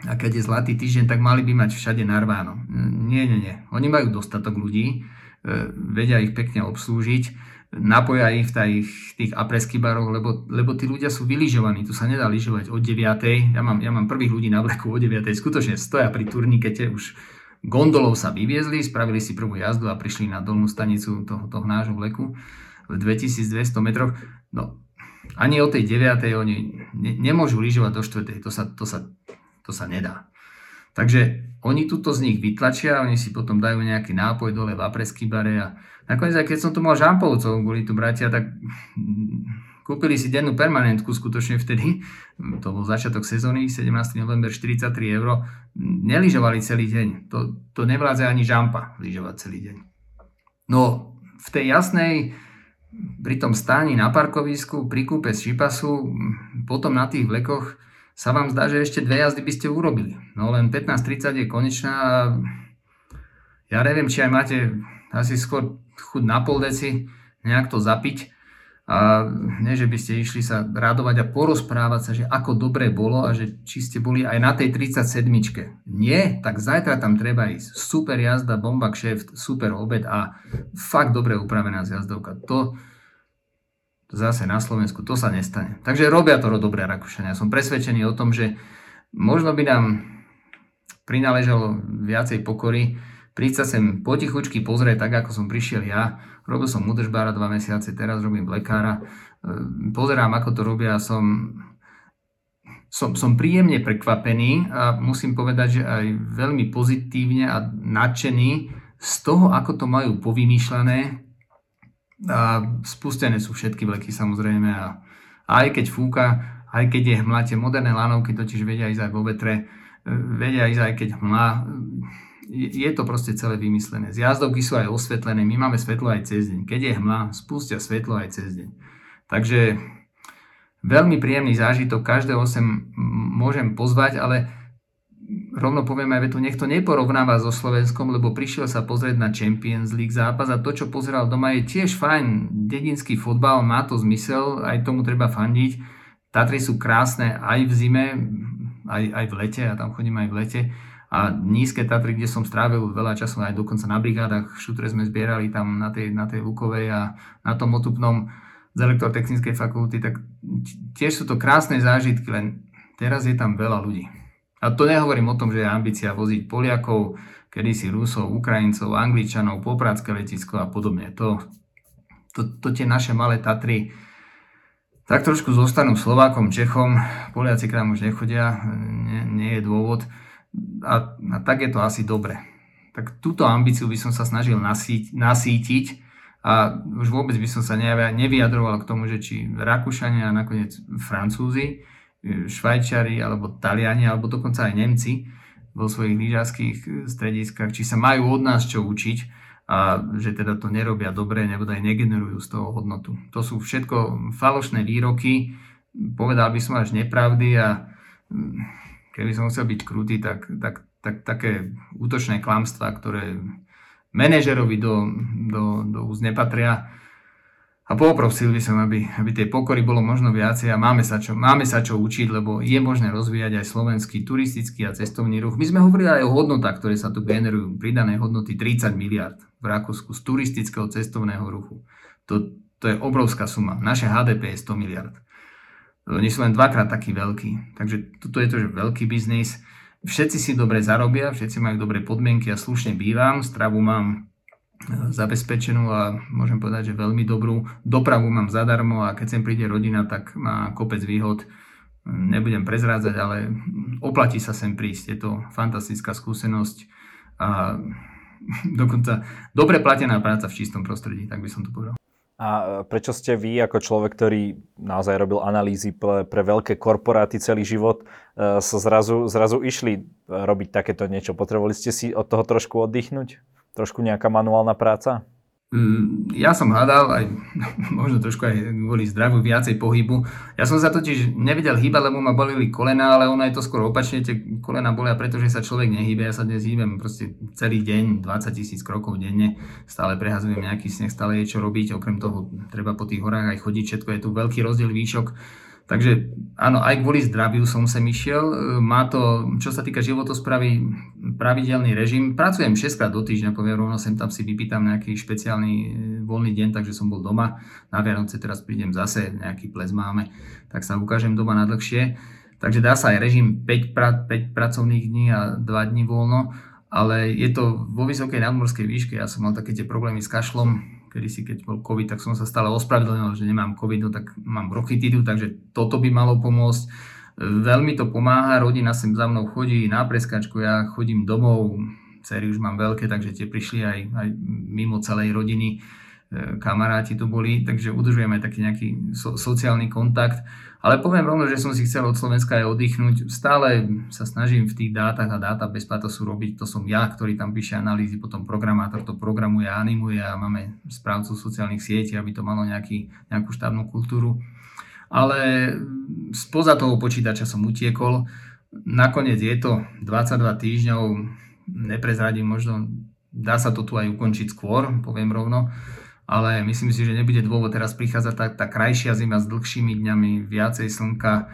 A keď je zlatý týždeň, tak mali by mať všade narváno. Nie, nie, nie. Oni majú dostatok ľudí, e, vedia ich pekne obslúžiť. Napoja ich v tých, tých apresky baroch, lebo, lebo tí ľudia sú vylyžovaní, tu sa nedá lyžovať od 9. Ja mám, ja mám prvých ľudí na vleku o 9. Skutočne stoja pri turnikete, už gondolov sa vyviezli, spravili si prvú jazdu a prišli na dolnú stanicu toho, toho nášho vleku v 2200 metroch. No, ani o tej 9. oni ne, nemôžu lyžovať do 4. To sa, to, sa, to sa nedá. Takže oni tuto z nich vytlačia, oni si potom dajú nejaký nápoj dole v apresky bare a nakoniec aj keď som tu mal žampovcov, boli tu bratia, tak kúpili si dennú permanentku skutočne vtedy, to bol začiatok sezóny, 17. november, 43 eur, neližovali celý deň, to, to nevládze ani žampa lyžovať celý deň. No v tej jasnej, pri tom stáni na parkovisku, pri kúpe z šipasu, potom na tých vlekoch, sa vám zdá, že ešte dve jazdy by ste urobili. No len 15.30 je konečná ja neviem, či aj máte asi skôr chuť na pol deci nejak to zapiť a nie, že by ste išli sa radovať a porozprávať sa, že ako dobre bolo a že či ste boli aj na tej 37. Nie, tak zajtra tam treba ísť. Super jazda, bomba kšeft, super obed a fakt dobre upravená zjazdovka. To, zase na Slovensku, to sa nestane. Takže robia to dobré Rakúšania. Som presvedčený o tom, že možno by nám prináležalo viacej pokory, prísť sa sem potichučky pozrieť, tak ako som prišiel ja. Robil som údržbára dva mesiace, teraz robím lekára. Ehm, pozerám, ako to robia, som, som, som príjemne prekvapený a musím povedať, že aj veľmi pozitívne a nadšený z toho, ako to majú povymýšľané, a spustené sú všetky vleky samozrejme a aj keď fúka, aj keď je hmla, tie moderné lanovky totiž vedia ísť aj vo vetre, e, vedia ísť aj keď hmla, je to proste celé vymyslené. Zjazdovky sú aj osvetlené, my máme svetlo aj cez deň. Keď je hmla, spustia svetlo aj cez deň. Takže veľmi príjemný zážitok, každého sem môžem pozvať, ale rovno poviem aj vetu, nech to neporovnáva so Slovenskom, lebo prišiel sa pozrieť na Champions League zápas a to, čo pozeral doma, je tiež fajn. Dedinský fotbal má to zmysel, aj tomu treba fandiť. Tatry sú krásne aj v zime, aj, aj v lete, ja tam chodím aj v lete. A nízke Tatry, kde som strávil veľa času, aj dokonca na brigádach, šutre sme zbierali tam na tej, na tej Lukovej a na tom otupnom z elektrotechnickej fakulty, tak tiež sú to krásne zážitky, len teraz je tam veľa ľudí. A to nehovorím o tom, že je ambícia voziť Poliakov, kedysi Rusov, Ukrajincov, Angličanov, Popradské letisko a podobne. To, to, to tie naše malé Tatry tak trošku zostanú Slovákom, Čechom, Poliaci k nám už nechodia, nie, nie je dôvod. A, a tak je to asi dobre. Tak túto ambíciu by som sa snažil nasíť, nasítiť a už vôbec by som sa nevyjadroval k tomu, že či Rakúšania a nakoniec Francúzi, Švajčari alebo Taliani alebo dokonca aj Nemci vo svojich lyžarských strediskách, či sa majú od nás čo učiť a že teda to nerobia dobre, nebo aj negenerujú z toho hodnotu. To sú všetko falošné výroky, povedal by som až nepravdy a keby som chcel byť krutý, tak, tak, tak také útočné klamstvá, ktoré manažerovi do, do, do úst nepatria, a poprosil by som, aby, aby tej pokory bolo možno viacej a máme sa, čo, máme sa čo učiť, lebo je možné rozvíjať aj slovenský turistický a cestovný ruch. My sme hovorili aj o hodnotách, ktoré sa tu generujú. Pridané hodnoty 30 miliard v Rakúsku z turistického cestovného ruchu. To, to je obrovská suma. Naše HDP je 100 miliard. Oni sú len dvakrát taký veľký. Takže toto je to, že veľký biznis. Všetci si dobre zarobia, všetci majú dobré podmienky a slušne bývam. Stravu mám zabezpečenú a môžem povedať, že veľmi dobrú. Dopravu mám zadarmo a keď sem príde rodina, tak má kopec výhod. Nebudem prezrádzať, ale oplatí sa sem prísť. Je to fantastická skúsenosť a [LAUGHS] dokonca dobre platená práca v čistom prostredí, tak by som to povedal. A prečo ste vy, ako človek, ktorý naozaj robil analýzy pre, pre veľké korporáty celý život, e, sa zrazu, zrazu išli robiť takéto niečo? Potrebovali ste si od toho trošku oddychnúť? trošku nejaká manuálna práca? Mm, ja som hľadal aj [LAUGHS] možno trošku aj kvôli zdraviu viacej pohybu. Ja som sa totiž nevedel hýbať, lebo ma bolili kolena, ale ono je to skôr opačne, tie kolena bolia, pretože sa človek nehýbe. Ja sa dnes hýbem proste celý deň, 20 tisíc krokov denne, stále prehazujem nejaký sneh, stále je čo robiť, okrem toho treba po tých horách aj chodiť, všetko je tu veľký rozdiel výšok Takže áno, aj kvôli zdraviu som sem išiel. Má to, čo sa týka životospravy, pravidelný režim. Pracujem 6 krát do týždňa, poviem rovno, sem tam si vypýtam nejaký špeciálny e, voľný deň, takže som bol doma. Na Vianoce teraz prídem zase, nejaký ples máme, tak sa ukážem doma na dlhšie. Takže dá sa aj režim 5, pra, 5 pracovných dní a 2 dní voľno, ale je to vo vysokej nadmorskej výške. Ja som mal také tie problémy s kašlom, kedy keď bol COVID, tak som sa stále ospravedlnil, že nemám COVID, no tak mám bronchitidu, takže toto by malo pomôcť. Veľmi to pomáha, rodina sem za mnou chodí na preskačku, ja chodím domov, cery už mám veľké, takže tie prišli aj, aj mimo celej rodiny, e, kamaráti tu boli, takže udržujeme taký nejaký so, sociálny kontakt. Ale poviem rovno, že som si chcel od Slovenska aj oddychnúť. Stále sa snažím v tých dátach a bez patosu robiť. To som ja, ktorý tam píše analýzy, potom programátor to programuje a animuje a máme správcu sociálnych sietí, aby to malo nejaký, nejakú štávnu kultúru. Ale spoza toho počítača som utiekol. Nakoniec je to 22 týždňov, neprezradím možno, dá sa to tu aj ukončiť skôr, poviem rovno ale myslím si, že nebude dôvod teraz prichádzať tá, tá krajšia zima s dlhšími dňami, viacej slnka, e,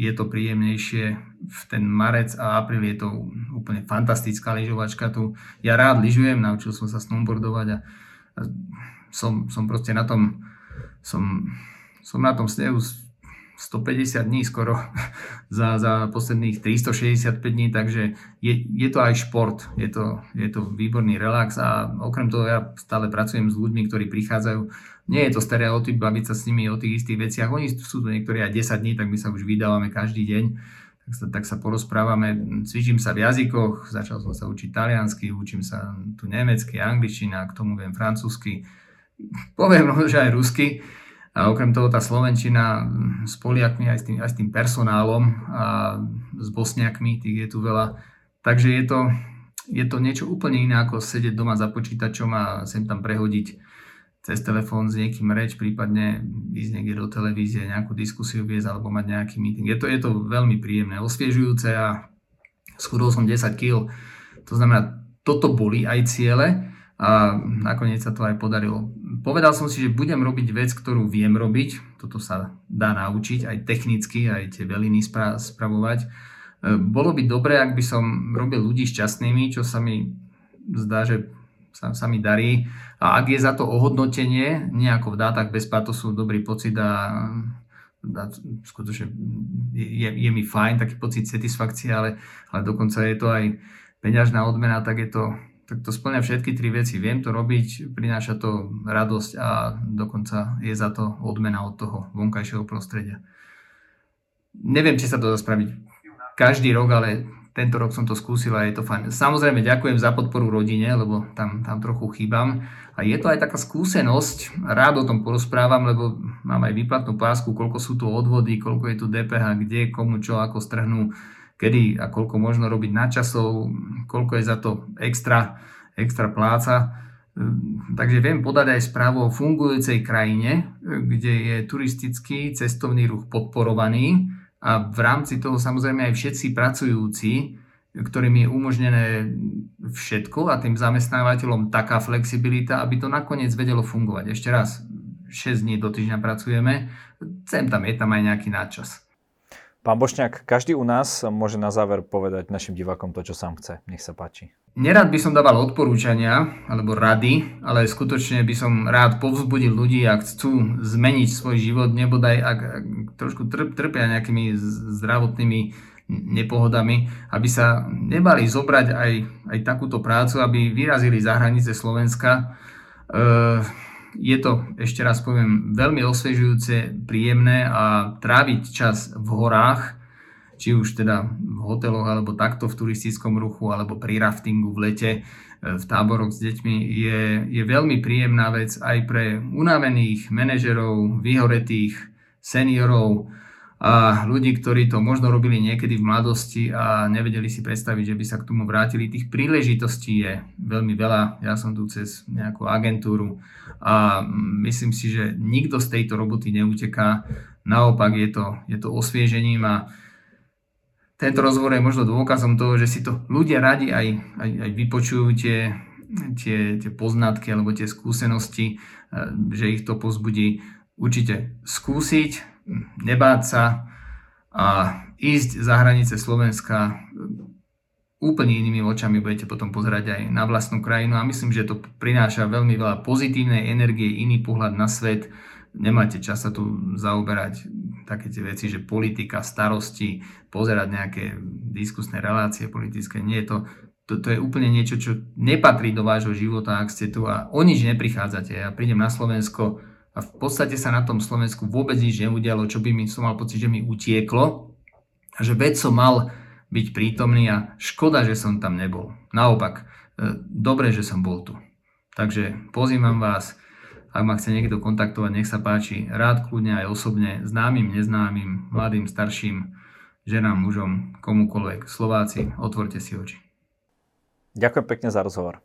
je to príjemnejšie. V ten marec a apríl je to úplne fantastická lyžovačka tu. Ja rád lyžujem, naučil som sa snowboardovať a, som, som proste na tom, som, som na tom snehu 150 dní skoro [LAUGHS] za, za posledných 365 dní, takže je, je to aj šport, je to, je to výborný relax a okrem toho ja stále pracujem s ľuďmi, ktorí prichádzajú. Nie je to stereotyp baviť sa s nimi o tých istých veciach, oni sú tu niektorí aj 10 dní, tak my sa už vydávame každý deň, tak sa, tak sa porozprávame, cvičím sa v jazykoch, začal som sa učiť taliansky, učím sa tu nemecky, angličtina, k tomu viem francúzsky, poviem že aj rusky, a okrem toho tá Slovenčina s Poliakmi aj s tým, aj s tým personálom a s Bosniakmi, tých je tu veľa. Takže je to, je to niečo úplne iné ako sedieť doma za počítačom a sem tam prehodiť cez telefón s niekým reč, prípadne ísť niekde do televízie, nejakú diskusiu viesť alebo mať nejaký meeting. Je to, je to veľmi príjemné, osviežujúce a schudol som 10 kg. To znamená, toto boli aj ciele a nakoniec sa to aj podarilo. Povedal som si, že budem robiť vec, ktorú viem robiť. Toto sa dá naučiť aj technicky, aj tie veliny spra- spravovať. E, bolo by dobré, ak by som robil ľudí šťastnými, čo sa mi zdá, že sa, sa mi darí. A ak je za to ohodnotenie, nejako v dátach bez patosu, dobrý pocit a, a skutočne je, je mi fajn, taký pocit satisfakcie, ale, ale dokonca je to aj peňažná odmena, tak je to tak to splňa všetky tri veci. Viem to robiť, prináša to radosť a dokonca je za to odmena od toho vonkajšieho prostredia. Neviem, či sa to dá spraviť každý rok, ale tento rok som to skúsil a je to fajn. Samozrejme ďakujem za podporu rodine, lebo tam, tam trochu chýbam. A je to aj taká skúsenosť, rád o tom porozprávam, lebo mám aj výplatnú pásku, koľko sú tu odvody, koľko je tu DPH, kde, komu čo, ako strhnú kedy a koľko možno robiť nadčasov, koľko je za to extra, extra pláca. Hm, takže viem podať aj správu o fungujúcej krajine, kde je turistický cestovný ruch podporovaný a v rámci toho samozrejme aj všetci pracujúci, ktorým je umožnené všetko a tým zamestnávateľom taká flexibilita, aby to nakoniec vedelo fungovať. Ešte raz, 6 dní do týždňa pracujeme, sem tam je tam aj nejaký nadčas. Pán Bošňák, každý u nás môže na záver povedať našim divákom to, čo sám chce. Nech sa páči. Nerad by som dával odporúčania alebo rady, ale skutočne by som rád povzbudil ľudí, ak chcú zmeniť svoj život, nebodaj ak, ak trošku trpia nejakými zdravotnými nepohodami, aby sa nebali zobrať aj, aj takúto prácu, aby vyrazili za hranice Slovenska. E- je to, ešte raz poviem, veľmi osviežujúce, príjemné a tráviť čas v horách, či už teda v hoteloch, alebo takto v turistickom ruchu, alebo pri raftingu v lete, e, v táboroch s deťmi, je, je veľmi príjemná vec aj pre unavených manažerov, vyhoretých seniorov, a ľudí, ktorí to možno robili niekedy v mladosti a nevedeli si predstaviť, že by sa k tomu vrátili. Tých príležitostí je veľmi veľa. Ja som tu cez nejakú agentúru a myslím si, že nikto z tejto roboty neuteká. Naopak je to, je to osviežením a tento rozhovor je možno dôkazom toho, že si to ľudia radi aj, aj, aj vypočujú tie, tie, tie poznatky alebo tie skúsenosti, že ich to pozbudí určite skúsiť nebáť sa a ísť za hranice Slovenska úplne inými očami budete potom pozerať aj na vlastnú krajinu a myslím, že to prináša veľmi veľa pozitívnej energie, iný pohľad na svet. Nemáte čas sa tu zaoberať také tie veci, že politika, starosti, pozerať nejaké diskusné relácie politické. Nie je to, to, to je úplne niečo, čo nepatrí do vášho života, ak ste tu a o nič neprichádzate. Ja prídem na Slovensko a v podstate sa na tom Slovensku vôbec nič neudialo, čo by mi som mal pocit, že mi utieklo. A že veď som mal byť prítomný a škoda, že som tam nebol. Naopak, e, dobre, že som bol tu. Takže pozývam vás, ak ma chce niekto kontaktovať, nech sa páči, rád kľudne aj osobne, známym, neznámym, mladým, starším, ženám, mužom, komukoľvek. Slováci, otvorte si oči. Ďakujem pekne za rozhovor.